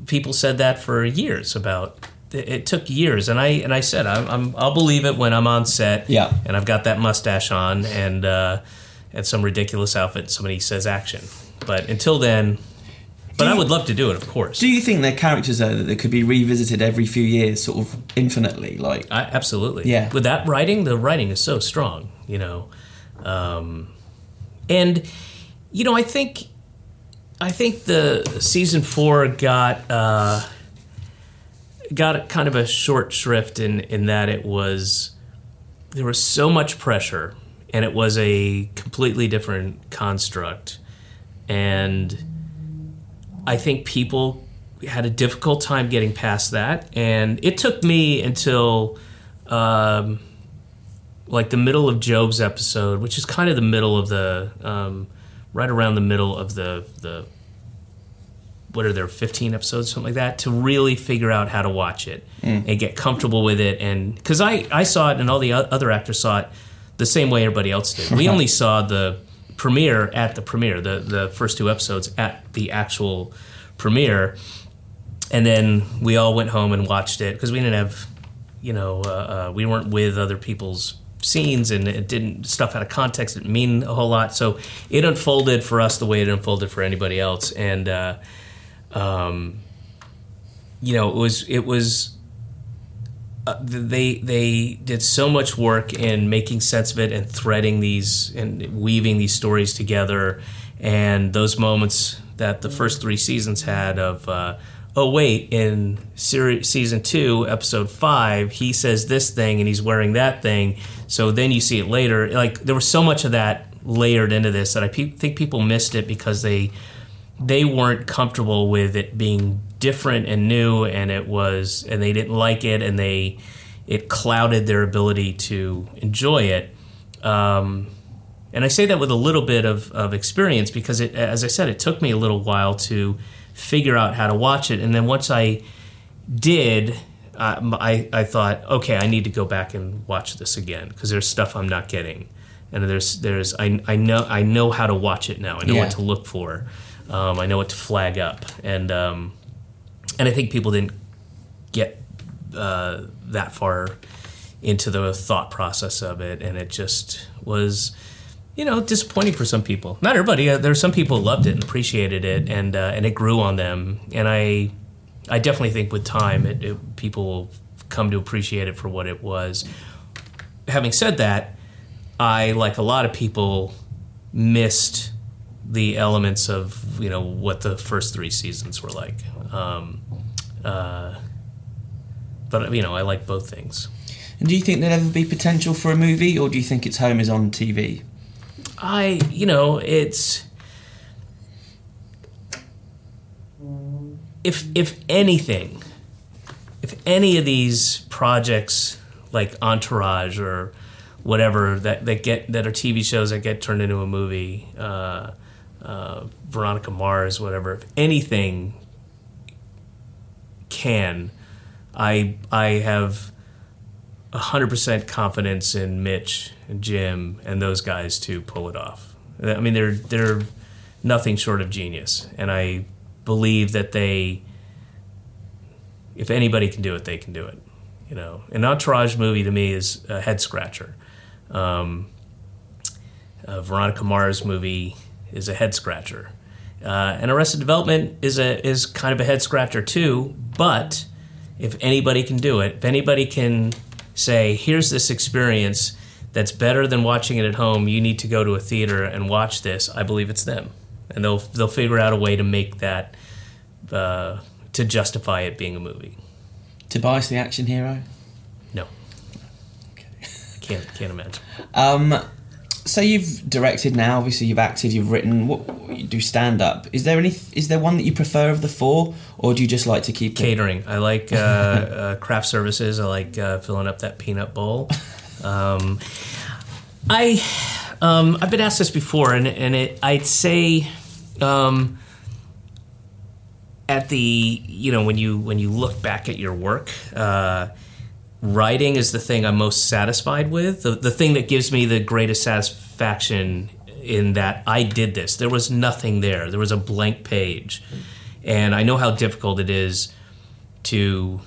people said that for years about. It, took years, and I and I said I'm, I'm I'll believe it when I'm on set. Yeah. And I've got that mustache on and uh, and some ridiculous outfit. and Somebody says action, but until then, but Do I would love to do it, of course. do you think they're characters though that they could be revisited every few years, sort of infinitely? Like, I, absolutely. Yeah. With that writing, the writing is so strong, you know, um, and you know, I think, I think the season four got uh, got kind of a short shrift in in that it was there was so much pressure, and it was a completely different construct, and I think people had a difficult time getting past that, and it took me until um, like the middle of Gob's episode, which is kind of the middle of the um, right around the middle of the the what are there 15 episodes something like that to really figure out how to watch it and get comfortable with it. And because I, I saw it and all the other actors saw it the same way everybody else did. We only saw the premiere at the premiere the, the first two episodes at the actual premiere. And then we all went home and watched it because we didn't have you know uh, uh, we weren't with other people's scenes and it didn't stuff out of context it didn't mean a whole lot. So it unfolded for us the way it unfolded for anybody else. And uh, um, you know it was it was uh, they they did so much work in making sense of it and threading these and weaving these stories together. And those moments that the first three seasons had of uh, oh wait in series, season two episode five he says this thing and he's wearing that thing. So then you see it later. Like there was so much of that layered into this that i pe- think people missed it because they they weren't comfortable with it being different and new and it was and they didn't like it and they it clouded their ability to enjoy it. Um, and i say that with a little bit of, of experience because it as i said it took me a little while to figure out how to watch it. And then once i did uh, I, I thought okay i need to go back and watch this again because there's stuff i'm not getting. And there's there's I, I know I know how to watch it now. I know Yeah. what to look for. Um, I know what to flag up. And um, and I think people didn't get uh, that far into the thought process of it. And it just was you know disappointing for some people not everybody uh, there were some people who loved it and appreciated it and uh, and it grew on them and I I definitely think with time, it, it, people will come to appreciate it for what it was. Having said that, I, like a lot of people, missed the elements of you know what the first three seasons were like. Um, uh, but you know, I like both things. And do you think there'll ever be potential for a movie, or do you think its home is on TV? I, you know, it's if if anything, if any of these projects like Entourage or whatever that, that get that are TV shows that get turned into a movie, uh, uh, Veronica Mars, whatever, if anything can, I I have hundred percent confidence in Mitch Jim and those guys to pull it off. I mean, they're they're nothing short of genius, and I believe that they, if anybody can do it, they can do it. You know, an Entourage movie to me is a head scratcher. Um, a Veronica Mars movie is a head scratcher. Uh, and Arrested Development is a is kind of a head scratcher too. But if anybody can do it, if anybody can say, "Here's this experience that's better than watching it at home. You need to go to a theater and watch this." I believe it's them, and they'll they'll figure out a way to make that uh, to justify it being a movie. Tobias the action hero. No, can't can't imagine. Um, so you've directed now. Obviously, you've acted. You've written. What you do stand up? Is there any? Is there one that you prefer of the four, or do you just like to keep catering. I like uh, uh, craft services. I like uh, filling up that peanut bowl. Um, I um, I've been asked this before, and and it, I'd say um, at the you know when you when you look back at your work. Uh, Writing is the thing I'm most satisfied with. The, the thing that gives me the greatest satisfaction in that I did this. There was nothing there. There was a blank page. And I know how difficult it is to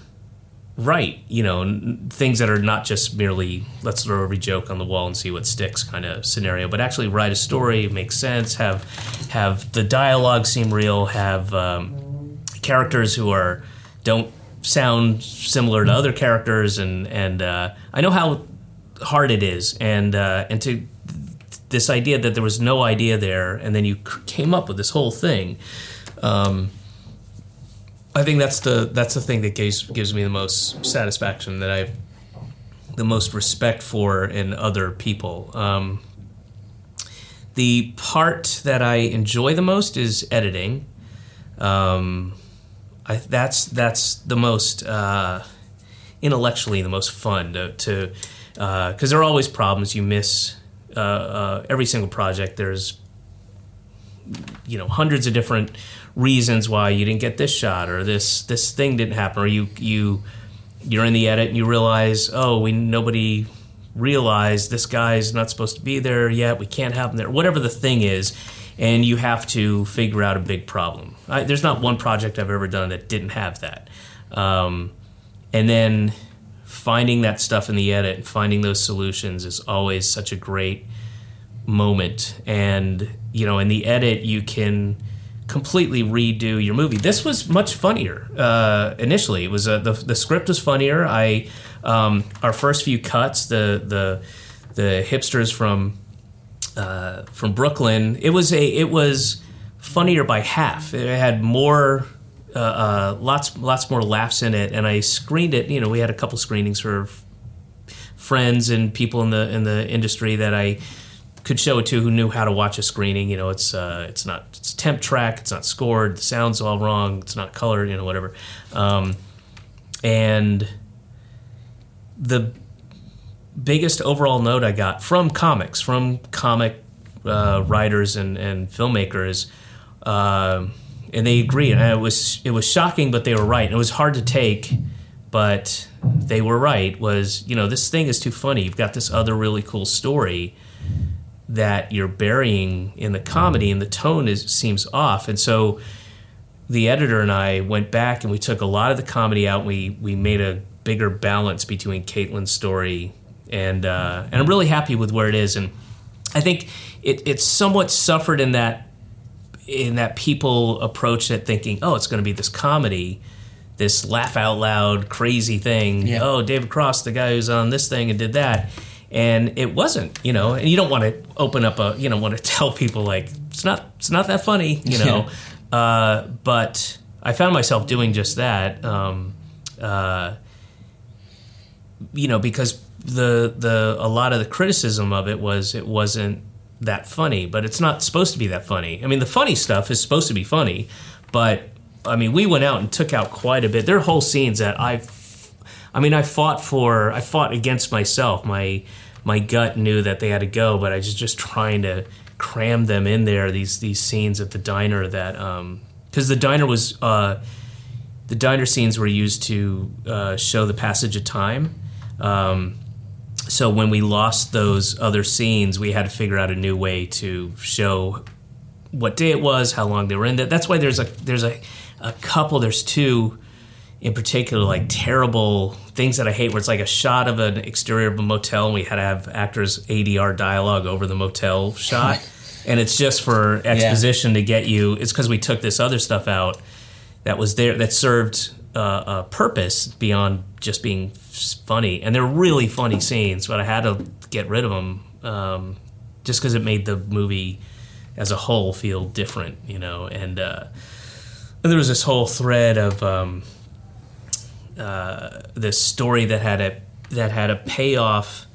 write, you know, n- things that are not just merely let's throw every joke on the wall and see what sticks kind of scenario, but actually write a story, make sense, have have the dialogue seem real, have um, characters who are don't sound similar to other characters, and and uh, I know how hard it is, and uh, and to this idea that there was no idea there, and then you came up with this whole thing. Um, I think that's the that's the thing that gives gives me the most satisfaction that I've the most respect for in other people. Um, the part that I enjoy the most is editing. Um, I, that's that's the most uh, intellectually the most fun to because uh, there are always problems. You miss uh, uh, every single project. There's you know hundreds of different reasons why you didn't get this shot or this this thing didn't happen or you you you're in the edit and you realize oh we nobody realized this guy's not supposed to be there yet we can't have him there whatever the thing is and you have to figure out a big problem. I, there's not one project i've ever done that didn't have that. Um, and then finding that stuff in the edit and finding those solutions is always such a great moment. And you know in the edit you can completely redo your movie. This was much funnier uh, initially. It was uh, the, the script was funnier. I um, our first few cuts the the the hipsters from uh, from brooklyn it was a it was funnier by half. It had more uh, uh, lots lots more laughs in it and i screened it. You know we had a couple screenings for friends and people in the in the industry that I could show it to who knew how to watch a screening. You know, it's uh, it's not it's temp track, it's not scored, the sound's all wrong, it's not colored, you know, whatever. Um, and the biggest overall note I got from comics, from comic uh, writers and, and filmmakers, uh, and they agree. And it was it was shocking, but they were right. And it was hard to take, but they were right. Was you know this thing is too funny. You've got this other really cool story that you're burying in the comedy, and the tone is seems off. And so the editor and I went back and we took a lot of the comedy out. We we made a bigger balance between Caitlin's story and uh, and I'm really happy with where it is. And I think it it's somewhat suffered in that in that people approach it thinking, oh, it's going to be this comedy this laugh out loud crazy thing. Yeah. Oh, David Cross, the guy who's on this thing and did that. And it wasn't, you know, and you don't want to open up a, you know, want to tell people like it's not, it's not that funny, you know. uh, but I found myself doing just that. Um, uh, you know, because the the a lot of the criticism of it was it wasn't that funny, but it's not supposed to be that funny. I mean, the funny stuff is supposed to be funny, but I mean, we went out and took out quite a bit. There are whole scenes that I, I mean, I fought for, I fought against myself. My my gut knew that they had to go, but I was just trying to cram them in there. These these scenes at the diner that, because the diner was. Uh, the diner scenes were used to uh, show the passage of time. Um, so when we lost those other scenes, we had to figure out a new way to show what day it was, how long they were in there. That's why there's a there's a, a couple, there's two in particular, like terrible things that I hate, where it's like a shot of an exterior of a motel, and we had to have actors ADR dialogue over the motel shot, and it's just for exposition to get you. It's because we took this other stuff out that was there that served uh, a purpose beyond just being funny. And they're really funny scenes, but I had to get rid of them um, just because it made the movie as a whole feel different, you know. And, uh, and there was this whole thread of um, uh, this story that had a that had a payoff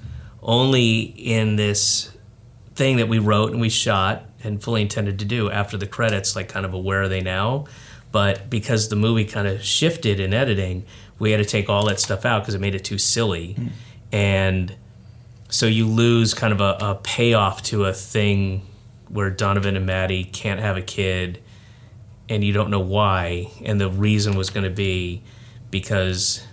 only in this thing that we wrote and we shot and fully intended to do after the credits, like kind of a where are they now? But because the movie kind of shifted in editing, we had to take all that stuff out because it made it too silly. And so you lose kind of a, a payoff to a thing where Donovan and Maddie can't have a kid and you don't know why. And the reason was going to be because,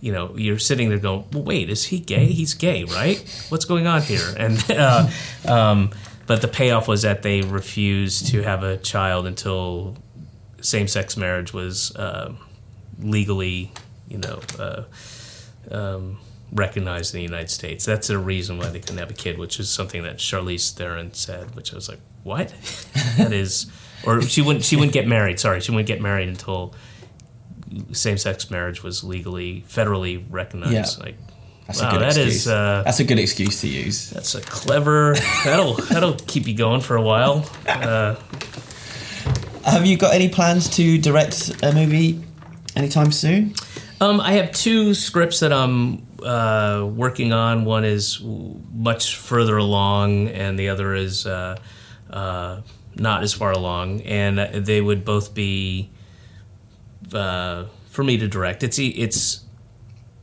you know, you're sitting there going, well, wait, is he gay? He's gay, right? What's going on here? And, uh, um, but the payoff was that they refused to have a child until same-sex marriage was uh, legally, you know, uh, um, recognized in the United States. That's the reason why they couldn't have a kid, which is something that Charlize Theron said, which I was like, what? that is, or she wouldn't. She wouldn't get married. Sorry, she wouldn't get married until same-sex marriage was legally, federally recognized. Yeah. Like, That's wow, a good that excuse. is. Uh, That's a good excuse to use. that's a clever. That'll that'll keep you going for a while. Uh, Have you got any plans to direct a movie anytime soon? Um, I have two scripts that I'm uh, working on. One is w- much further along, and the other is uh, uh, not as far along. And uh, they would both be uh, for me to direct. It's it's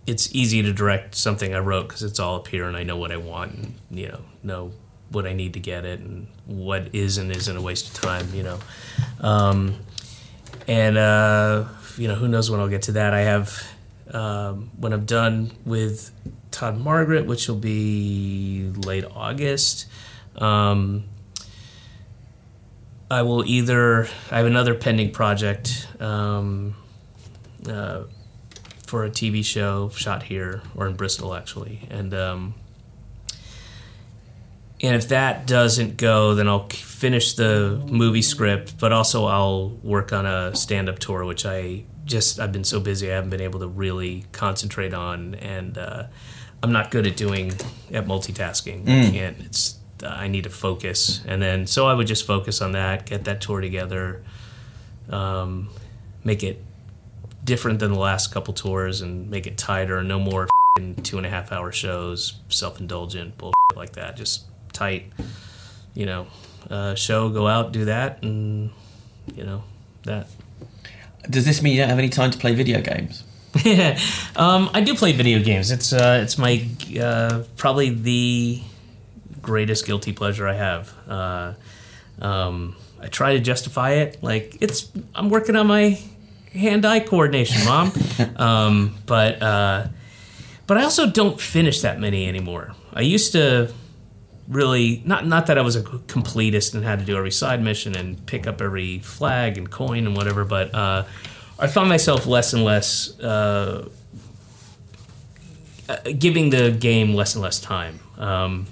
it's easy to direct something I wrote because it's all up here, and I know what I want, and you know know what I need to get it, and what is and isn't a waste of time. You know. Um, and uh, you know who knows when I'll get to that. I have um, when I'm done with Todd Margaret, which will be late August. Um, I will either I have another pending project um, uh, for a TV show shot here or in Bristol actually, and um, and if that doesn't go, then I'll finish the movie script, but also I'll work on a stand-up tour, which I just I've been so busy I haven't been able to really concentrate on, and uh, I'm not good at doing at multitasking. I can't. It's I need to focus, and then so I would just focus on that, get that tour together, um, make it different than the last couple tours, and make it tighter. No more f***ing two and a half hour shows, self-indulgent bullshit like that. Just tight, you know, uh, show. Go out, do that, and you know that. Does this mean you don't have any time to play video games? um, I do play video games. It's uh, it's my uh, probably the greatest guilty pleasure I have. Uh, um, I try to justify it like it's I'm working on my hand-eye coordination, mom. um, but uh, but I also don't finish that many anymore. I used to really not not that I was a completist and had to do every side mission and pick up every flag and coin and whatever, but uh, I found myself less and less uh, uh, giving the game less and less time. Um,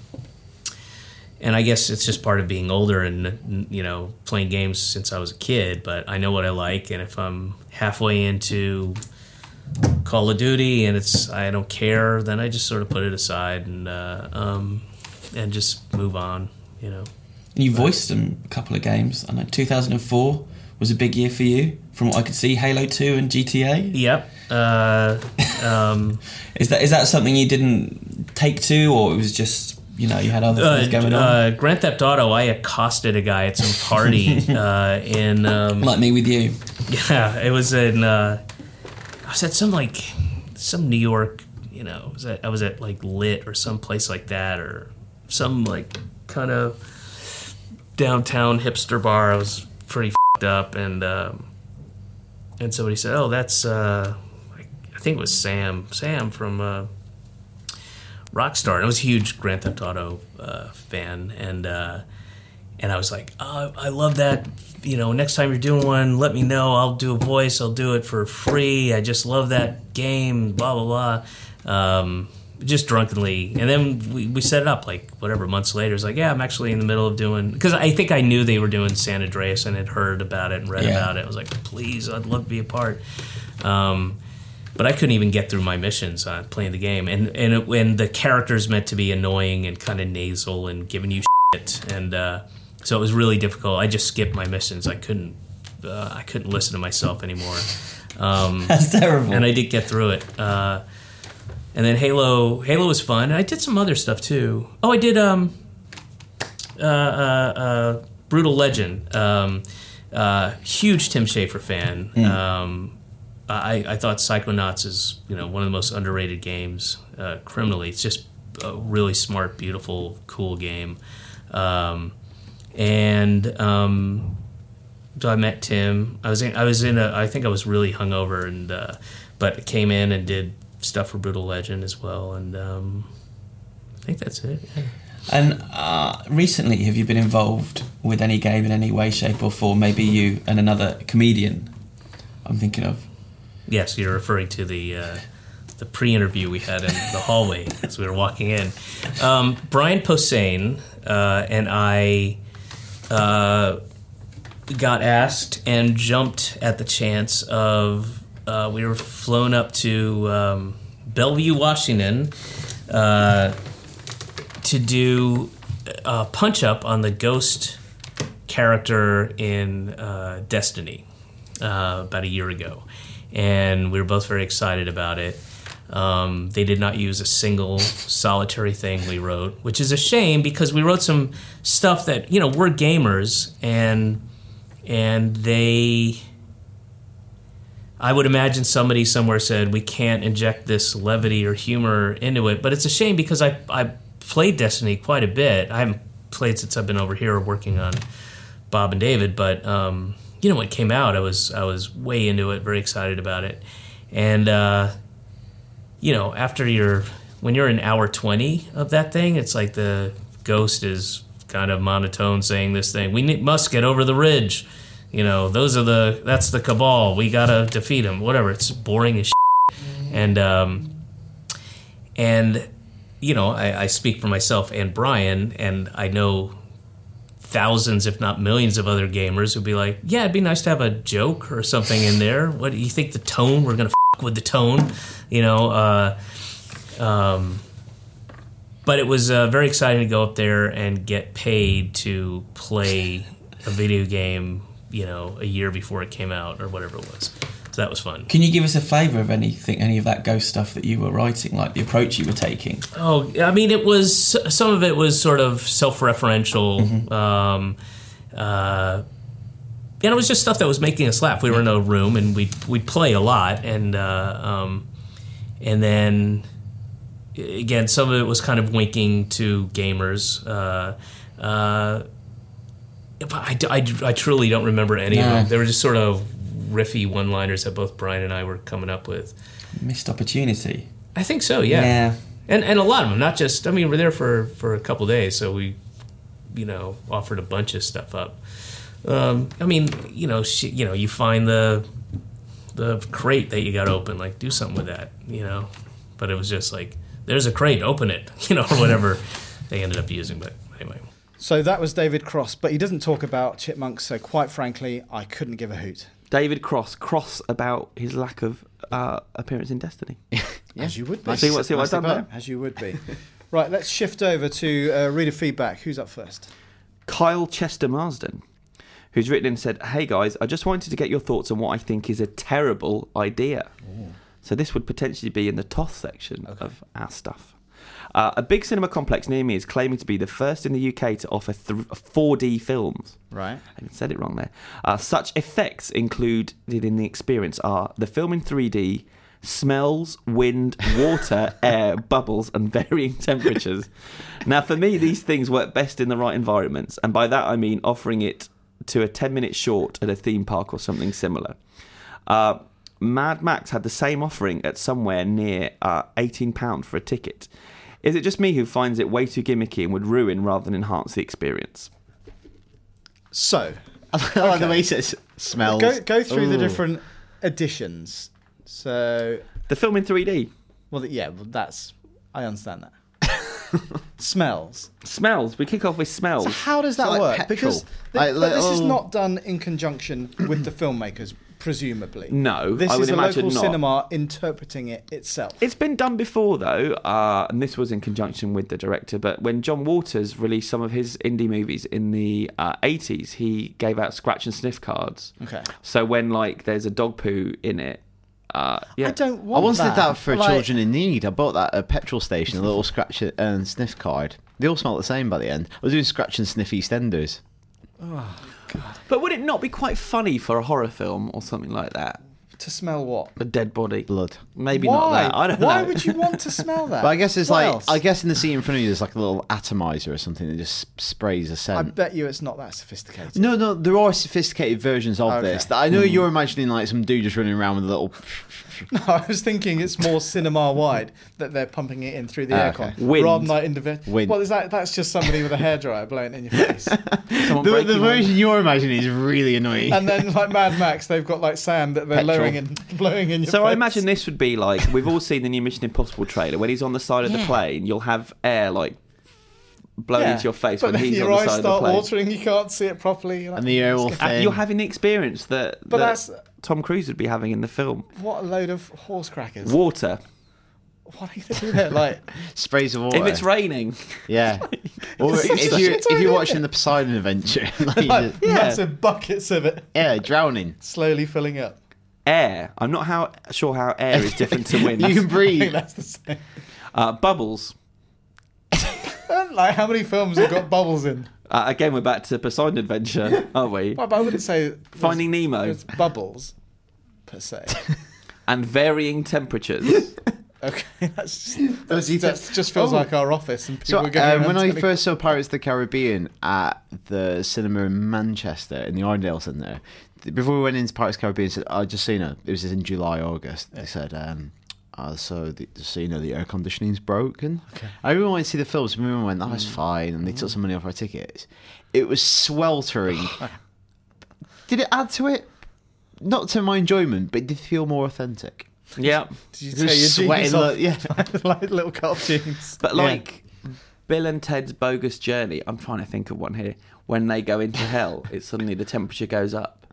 and I guess it's just part of being older and you know playing games since I was a kid. But I know what I like, and if I'm halfway into Call of Duty and it's I don't care, then I just sort of put it aside and uh, um, and just move on. You know. You voiced in a couple of games. I know 2004 was a big year for you, from what I could see. Halo 2 and GTA. Yep. Uh, um, Is that is that something you didn't take to, or it was just you know you had other things uh, going on? uh, Grand Theft Auto. I accosted a guy at some party uh, in. Um, like me with you. Yeah, it was in. Uh, I was at some like some New York. You know, was at, I was at like Lit or some place like that, or some like kind of downtown hipster bar. I was pretty fed up, and um, and somebody said, "Oh, that's uh, I think it was Sam. Sam from." Rockstar. I was a huge Grand Theft Auto uh, fan, and uh, and I was like, oh, I love that. You know, next time you're doing one, let me know. I'll do a voice. I'll do it for free. I just love that game. Blah blah blah. Um, just drunkenly, and then we, we set it up like whatever months later. It's like, yeah, I'm actually in the middle of doing because I think I knew they were doing San Andreas and had heard about it and read Yeah. about it. I was like, please, I'd love to be a part. Um, but I couldn't even get through my missions on playing the game, and and it, when the character's meant to be annoying and kind of nasal and giving you shit, and uh, so it was really difficult. I just skipped my missions. I couldn't uh, I couldn't listen to myself anymore. Um, That's terrible. and I did get through it. Uh, and then Halo, Halo was fun. And I did some other stuff too. Oh, I did um, uh, uh, uh, Brutal Legend. Um, uh, huge Tim Schafer fan. Um, I, I thought Psychonauts is you know one of the most underrated games uh, criminally. It's just a really smart, beautiful, cool game. Um, and um, so I met Tim. I was in. I was in a. I think I was really hungover, and uh, but came in and did stuff for Brutal Legend as well. And um, I think that's it. yeah. And uh, recently, have you been involved with any game in any way, shape, or form? Maybe you and another comedian. I'm thinking of. Yes, you're referring to the uh, the pre-interview we had in the hallway as we were walking in. Um, Brian Posehn uh, and I uh, got asked and jumped at the chance of uh, we were flown up to um, Bellevue, Washington, uh, to do a punch up on the ghost character in uh, Destiny about a year ago, and we were both very excited about it. Um, they did not use a single solitary thing we wrote, which is a shame because we wrote some stuff that you know we're gamers and and they. I would imagine somebody somewhere said we can't inject this levity or humor into it, but it's a shame because I I played Destiny quite a bit. I haven't played since I've been over here working on Bob and David, but um, you know when it came out, I was I was way into it, very excited about it, and uh, you know after you're when you're in hour twenty of that thing, it's like the ghost is kind of monotone saying this thing. We need, must get over the ridge. You know, those are the that's the cabal. We gotta defeat them. Whatever. It's boring as shit. and um, and you know, I, I speak for myself and Brian, and I know thousands, if not millions, of other gamers who'd be like, "Yeah, it'd be nice to have a joke or something in there." What do you think the tone? We're gonna f- with the tone, you know. Uh, um, but it was uh, very exciting to go up there and get paid to play a video game, you know, a year before it came out or whatever it was. So that was fun. Can you give us a flavour of anything, any of that ghost stuff that you were writing, like the approach you were taking? Oh, I mean, it was some of it was sort of self-referential. Um, uh, and it was just stuff that was making us laugh. We were in a room and we we'd play a lot, and uh, um, and then again, some of it was kind of winking to gamers. Uh, uh, but I, I, I truly don't remember any of them. They were just sort of riffy one-liners that both Brian and I were coming up with. Missed opportunity. I think so. Yeah. Yeah. And and a lot of them, not just. I mean, we're there for for a couple days, so we, you know, offered a bunch of stuff up. Um, I mean, you know, sh- you know, you find the the crate that you got open, like do something with that, you know. But it was just like, there's a crate, open it, you know, or whatever they ended up using. But anyway, So that was David Cross, but he doesn't talk about chipmunks. So quite frankly, I couldn't give a hoot. David Cross, cross about his lack of uh, appearance in Destiny. As you would be. See what, see what I've done there? As you would be. right, let's shift over to uh, reader feedback. Who's up first? Kyle Chester Marsden, who's written in and said, Hey guys, I just wanted to get your thoughts on what I think is a terrible idea. So this would potentially be in the TOS section of our stuff. Uh, a big cinema complex near me is claiming to be the first in the UK to offer th- 4D films. Right. I even said it wrong there. Uh, such effects included in the experience are the film in 3D, smells, wind, water, air, bubbles, and varying temperatures. Now, for me, these things work best in the right environments, and by that I mean offering it to a 10 minute short at a theme park or something similar. Uh, Mad Max had the same offering at somewhere near uh, £18 for a ticket. Is it just me who finds it way too gimmicky and would ruin rather than enhance the experience? So I like the way he says smells. go go through the different editions. So The film in 3D. well, yeah, well, that's I understand that. Smells. Smells. We kick off with smells. So how does that like work? petrol. Because th- Like but this is not done in conjunction with the filmmakers, presumably. No, this I would is a imagine local not. cinema interpreting it itself. It's been done before, though, uh, and this was in conjunction with the director. But when John Waters released some of his indie movies in the uh, 80s, he gave out scratch and sniff cards. Okay. So when like there's a dog poo in it, uh, yeah, I don't want. I once that. did that for Like, children in need. I bought that at a petrol station, a little scratch and sniff card. They all smell the same by the end. I was doing scratch and sniff EastEnders. But would it not be quite funny for a horror film or something like that? To smell what? A dead body. Blood. Maybe Why? not that. I don't Why know. Why would you want to smell that? But I guess it's What like else? I guess in the seat in front of you there's like a little atomizer or something that just s- sprays a I scent. I bet you it's not that sophisticated. No, no, there are sophisticated versions of Okay. this. I know you're imagining like some dude just running around with a little. No, I was thinking it's more cinema wide that they're pumping it in through the Ah, aircon okay. Wind. rather than like individual. Wind. Well, is that that's just somebody with a hairdryer blowing it in your face. Someone The, breaking the one- version you're imagining is really annoying. and then like Mad Max, they've got like sand that they're Petrol. lowering and blowing in your So face. I imagine this would be like we've all seen the new Mission Impossible trailer. When he's on the side of the plane, you'll have air like blowing Yeah. into your face but when then he's your on the eyes side of the start watering, you can't see it properly. you're like, and the air will thin. You're having the experience that, But that that's- Tom Cruise would be having in the film. What a load of horse crackers. Water. What are you going to do there? Like, sprays of water. If it's raining, yeah. Or It's if you're if you're watching the Poseidon Adventure, like, you like just- massive buckets of it yeah, drowning. slowly filling up. Air. I'm not how sure how air is different to wind. You can breathe. that's the same. Uh, bubbles. Like, how many films have got bubbles in? Uh, again, we're back to Poseidon Adventure, aren't we? Well, but I wouldn't say there's- Finding Nemo It's bubbles, per se. and varying temperatures. Okay, that's just, Does he that just feels Oh. like our office, and So people are going um, when I telling- first saw Pirates of the Caribbean at the cinema in Manchester in the Arndale Centre, th- before we went into Pirates of the Caribbean, said, "I just seen it. It was in July, August." They said, um, uh, "So the, just so you know, the air conditioning's broken." Okay. I really wanted to see the films. so everyone went, "Oh, Mm. it's fine," and they took some money off our tickets. It was sweltering. did it add to it? Not to my enjoyment, but it did feel more authentic. yeah, Did you It tear was your sweating, jeans off? yeah. like little cut off jeans. but Yeah. like Bill and Ted's Bogus Journey. I'm trying to think of one here. When they go into hell, it suddenly the temperature goes up.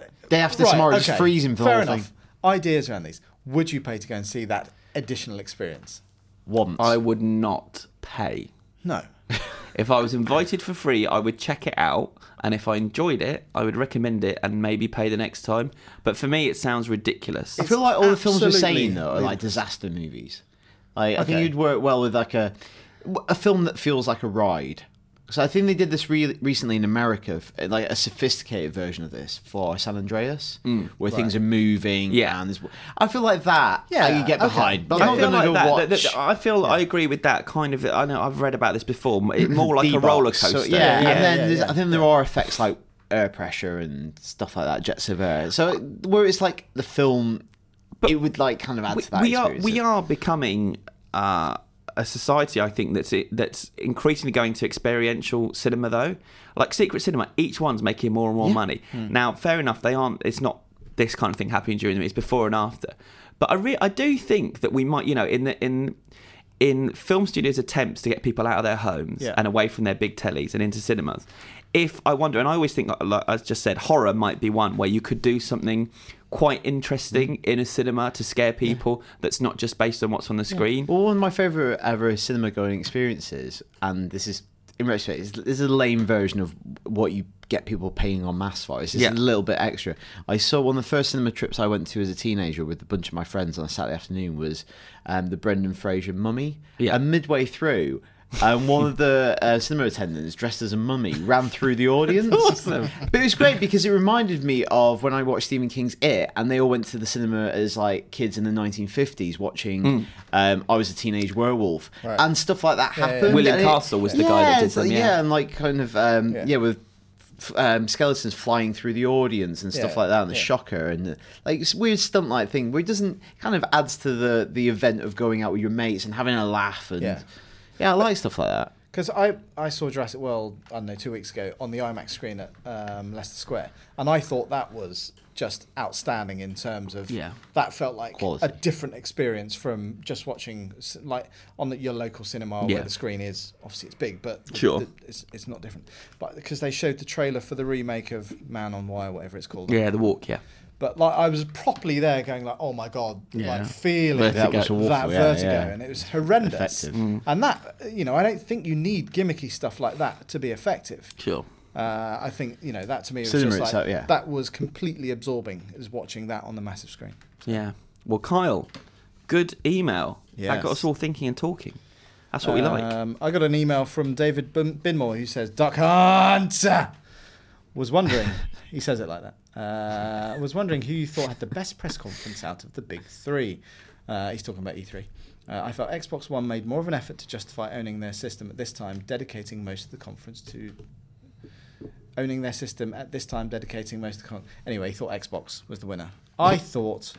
But Day after tomorrow, it's freezing for the whole enough. thing. Ideas around these. Would you pay to go and see that additional experience? Once. I would not pay. No. If I was invited for free, I would check it out, and if I enjoyed it, I would recommend it and maybe pay the next time. But for me, it sounds ridiculous. I feel like all the films we're absolutely saying though are like disaster movies. Like, I think you'd work well with like a a film that feels like a ride. So I think they did this re- recently in America, like a sophisticated version of this for San Andreas, where things are moving. Yeah. and I feel like that. Yeah, you get okay. behind, but I I'm not feel going like that, watch. that- that- I feel I agree with that kind of. I know I've read about this before. More like a roller So, coaster. yeah, Yeah, and then yeah, yeah. I think there are effects like air pressure and stuff like that, jets of air. So where it's like the film, it would like kind of add we, to that. we are we are becoming uh, a society. I think that's it, that's increasingly going to experiential cinema though. Like secret cinema, each one's making more and more money. Hmm. Now, fair enough, they aren't. It's not this kind of thing happening during them. It's before and after. But I re- I do think that we might, you know, in the in in film studios' attempts to get people out of their homes Yeah. and away from their big tellies and into cinemas. If I wonder, and I always think, like, like I just said, horror might be one where you could do something quite interesting in a cinema to scare people that's not just based on what's on the screen. Well, one of my favourite ever cinema going experiences, and this is in retrospect, is- this is a lame version of what you get people paying on mass for. It's just Yeah. a little bit extra. I saw one of the first cinema trips I went to as a teenager with a bunch of my friends on a Saturday afternoon was um, the Brendan Fraser Mummy. Yeah. And midway through, um, one of the uh, cinema attendants dressed as a mummy ran through the audience. awesome. But it was great because it reminded me of when I watched Stephen King's It, and they all went to the cinema as like kids in the 1950s watching. Um, I was a teenage werewolf, Right. and stuff like that Yeah, yeah, yeah. happened. William And it- Castle was the guy that did it's them, like- yeah. and like kind of um, Yeah. yeah. with. Um, skeletons flying through the audience and stuff Yeah, like that, and the yeah. shocker and the, like it's a weird stunt like thing where it doesn't kind of adds to the the event of going out with your mates and having a laugh and Yeah. Yeah, I like stuff like that. Because I, I saw Jurassic World, I don't know, two weeks ago on the IMAX screen at um, Leicester Square, and I thought that was just outstanding in terms of Yeah. that felt like Quality. a different experience from just watching like on the, your local cinema Yeah. where the screen is obviously it's big but the- Sure. the- it's, it's not different but because they showed the trailer for the remake of Man on Wire whatever it's called Yeah, the walk, yeah. But like I was properly there going like oh my god Yeah. like feeling Vertigo. That was awful, that yeah, vertigo yeah. and it was horrendous Effective. and that you know I don't think you need gimmicky stuff like that to be effective Sure. uh, I think you know that to me was Cinema just like itself, yeah. that was completely absorbing is watching that on the massive screen Yeah. Well, Kyle, good email. That got us all thinking and talking. That's what we like. um, I got an email from David Bin- Binmore who says Duck Hunt was wondering he says it like that uh, I was wondering who you thought had the best press conference out of the big three. Uh, he's talking about E3 uh, I felt Xbox One made more of an effort to justify owning their system at this time dedicating most of the conference to owning their system at this time dedicating most of the con- anyway he thought Xbox was the winner. I thought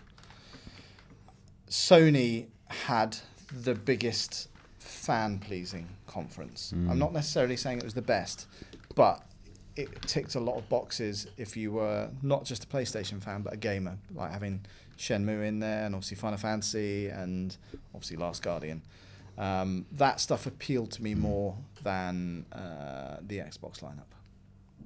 Sony had the biggest fan pleasing conference. I'm not necessarily saying it was the best, but it ticked a lot of boxes if you were not just a PlayStation fan but a gamer, like having Shenmue in there and obviously Final Fantasy and obviously Last Guardian. Um, that stuff appealed to me more than uh, the Xbox lineup.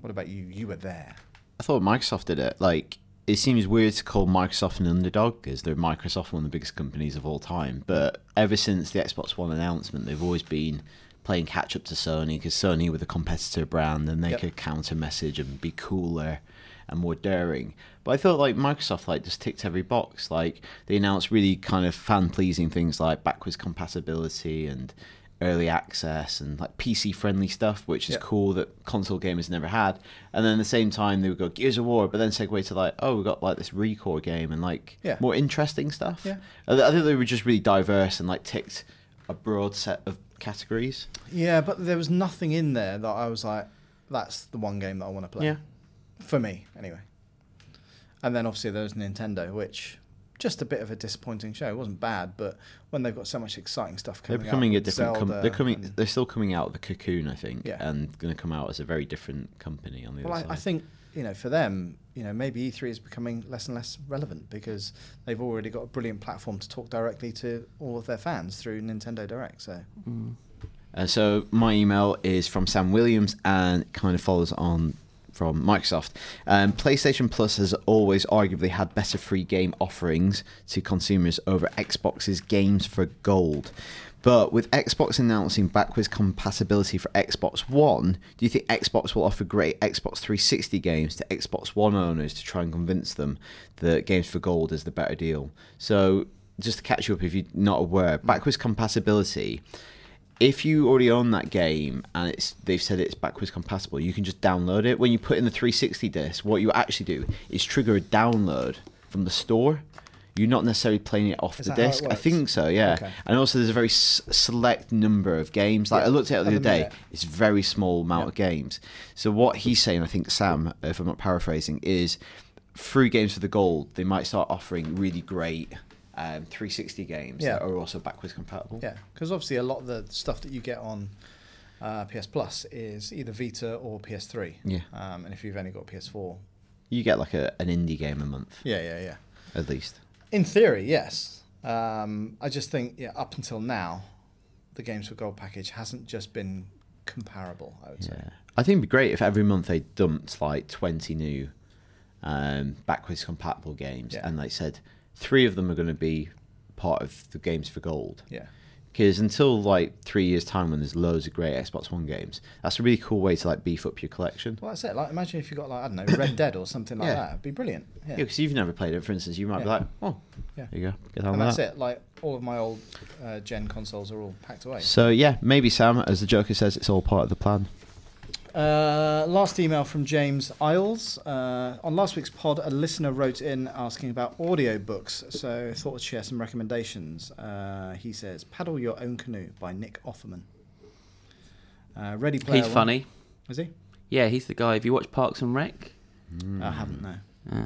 What about you? You were there. I thought Microsoft did it. Like, it seems weird to call Microsoft an underdog because they're Microsoft, one of the biggest companies of all time. But ever since the Xbox One announcement, they've always been playing catch up to Sony because Sony were the competitor brand and they Yep. could counter message and be cooler and more daring. But I thought like Microsoft like just ticked every box. Like they announced really kind of fan pleasing things like backwards compatibility and early access and like PC friendly stuff, which is Yep. cool that console gamers never had. And then at the same time they would go Gears of War, but then segue to like, oh, we've got like this Recore game and like Yeah. more interesting stuff. Yeah. I I think they were just really diverse and like ticked a broad set of categories. Yeah, but there was nothing in there that I was like, that's the one game that I want to play. Yeah. For me, anyway. And then obviously there was Nintendo, which just a bit of a disappointing show. It wasn't bad, but when they've got so much exciting stuff coming, out, They're coming becoming out, a different. Com- they're coming. They're still coming out of the cocoon, I think, Yeah. and going to come out as a very different company on the well, other I, side. I think you know for them, you know maybe E3 is becoming less and less relevant because they've already got a brilliant platform to talk directly to all of their fans through Nintendo Direct. So Uh, so my email is from Sam Williams and kind of follows on from Microsoft. Um, PlayStation Plus has always arguably had better free game offerings to consumers over Xbox's games for gold. But with Xbox announcing backwards compatibility for Xbox One, do you think Xbox will offer great Xbox 360 games to Xbox One owners to try and convince them that games for gold is the better deal? So, just to catch you up if you're not aware, backwards compatibility if you already own that game and it's they've said it's backwards compatible, you can just download it. When you put in the 360 disc, what you actually do is trigger a download from the store. You're not necessarily playing it off Is the that how it disc. I think so, yeah. Okay. And also, there's a very s- select number of games. Like Yeah, I looked at it the other day, it's a very small amount Yeah. of games. So what he's saying, I think Sam, if I'm not paraphrasing, is through games for the gold, they might start offering really great um, 360 games Yeah. that are also backwards compatible. Yeah, because obviously a lot of the stuff that you get on uh, PS Plus is either Vita or PS3. Yeah. Um, and if you've only got PS4, You get like a, an indie game a month, yeah, yeah, yeah. at least. In theory, yes. Um, I just think, yeah, up until now, the Games for Gold package hasn't just been comparable. I would say. I think it'd be great if every month they dumped like 20 new um, backwards compatible games Yeah. and they said three of them are going to be part of the games for gold. Yeah. Because until like three years' time, when there's loads of great Xbox One games, that's a really cool way to like beef up your collection. Well, that's it. Like, imagine if you got like I don't know, Red Dead or something like Yeah. that. It'd be brilliant. Yeah. Yeah, because you've never played it, for instance, you might be like, oh, Yeah. there you go, get on and that's that. it. Like all of my old uh, gen consoles are all packed away. So yeah, maybe Sam, as the Joker says, it's all part of the plan. Uh, last email from James Isles. Uh, on last week's pod, a listener wrote in asking about audiobooks, so I thought I'd share some recommendations. Uh, he says, Paddle Your Own Canoe by Nick Offerman. Uh, Ready Player He's One- funny. Is he? Yeah, he's the guy. Have you watched Parks and Rec? I haven't, no. Ah,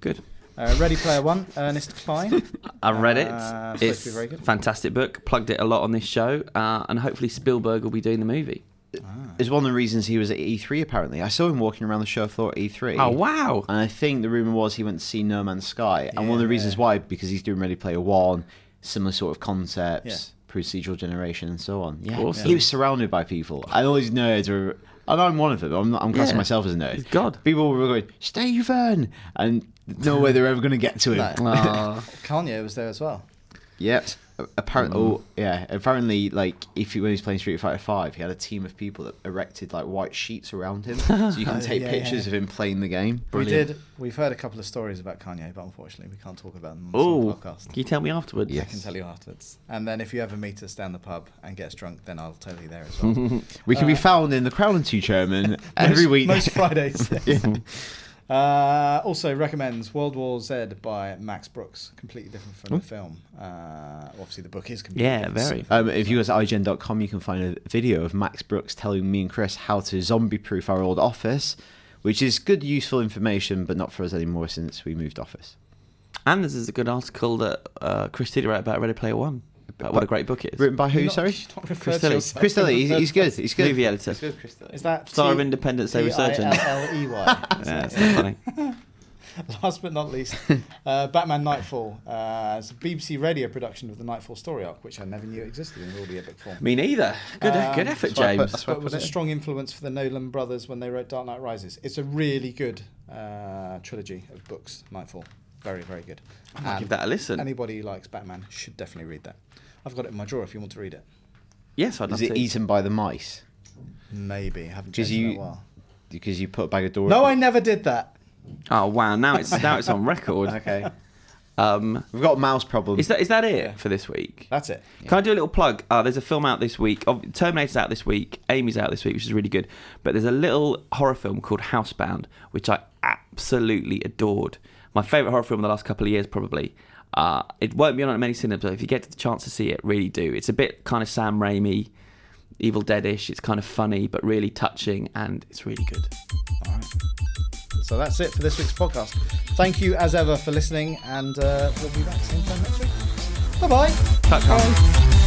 good. Uh, Ready Player One, Ernest Cline. I've read it. Uh, it's be very good. a fantastic book. Plugged it a lot on this show, uh, and hopefully Spielberg will be doing the movie. It's one of the reasons he was at E3. Apparently, I saw him walking around the show floor at E3. Oh wow! And I think the rumor was he went to see No Man's Sky, and one of the reasons why because he's doing Ready Player One, similar sort of concepts, Yeah. procedural generation, and so on. Yeah, Awesome. he was surrounded by people, and all these nerds were. And I'm one of them. I'm, not, I'm classing Yeah. myself as a nerd. God. People were going, Steven! And no way they're ever going to get to him. Ah, Kanye was there as well. Yep. Apparently, Mm. oh yeah. Apparently, like if he, when he was playing Street Fighter Five, he had a team of people that erected like white sheets around him, so you can take yeah, pictures yeah. of him playing the game. We did. We've heard a couple of stories about Kanye, but unfortunately, we can't talk about them on oh, the can you tell me afterwards? Yeah. I can tell you afterwards. And then if you ever meet us down the pub and get us drunk, then I'll tell you there as well. We can be Uh, found in the Crown and Two Chairmen every most, week. Most Fridays. Uh, also recommends World War Z by Max Brooks. Completely different from the film. Uh, obviously, the book is completely Yeah, different. very. Um, if you go to IGN.com, you can find a video of Max Brooks telling me and Chris how to zombie-proof our old office, which is good, useful information, but not for us anymore since we moved office. And this is a good article that uh, Chris did write about Ready Player One. About what a great book it is. Written by who? Not- sorry, you're not referred Chris to Tilly. yourself Chris Tilly. He's, he's good. He's good. Movie editor. He's good, Chris Tilly. Is that Star of Independence Day Resurgence. T-I-L-L-E-Y? Yeah, it's not funny. Last but not least, uh, Batman Nightfall. Uh, it's a BBC radio production of the Nightfall story arc, which I never knew existed in audiobook form. Me neither. Good, Um, good effort, that's why I put- James. that's why I but was put a it in. strong influence for the Nolan brothers when they wrote Dark Knight Rises. It's a really good uh, trilogy of books, Nightfall. Very, very good. I might And give that a listen. Anybody who likes Batman should definitely read that. I've got it in my drawer if you want to read it. Yes, I'd love Is it to. eaten by the mice? Maybe. I haven't 'Cause changed in you- a while. Because you put a bag of door. No, I never did that. Oh wow! Now it's now it's on record. Okay. Um, We've got a mouse problem. is that is that it for this week? That's it. Can I do a little plug? Uh, there's a film out this week. Oh, Terminator's out this week. Amy's out this week, which is really good. But there's a little horror film called Housebound, which I absolutely adored. My favourite horror film in the last couple of years, probably. Uh, it won't be on at many cinemas, but if you get the chance to see it, really do. It's a bit kind of Sam Raimi, Evil Deadish. It's kind of funny, but really touching, and it's really good. All right. So that's it for this week's podcast. Thank you as ever for listening, and uh, we'll be back same time next week. Bye-bye. Cut. Bye.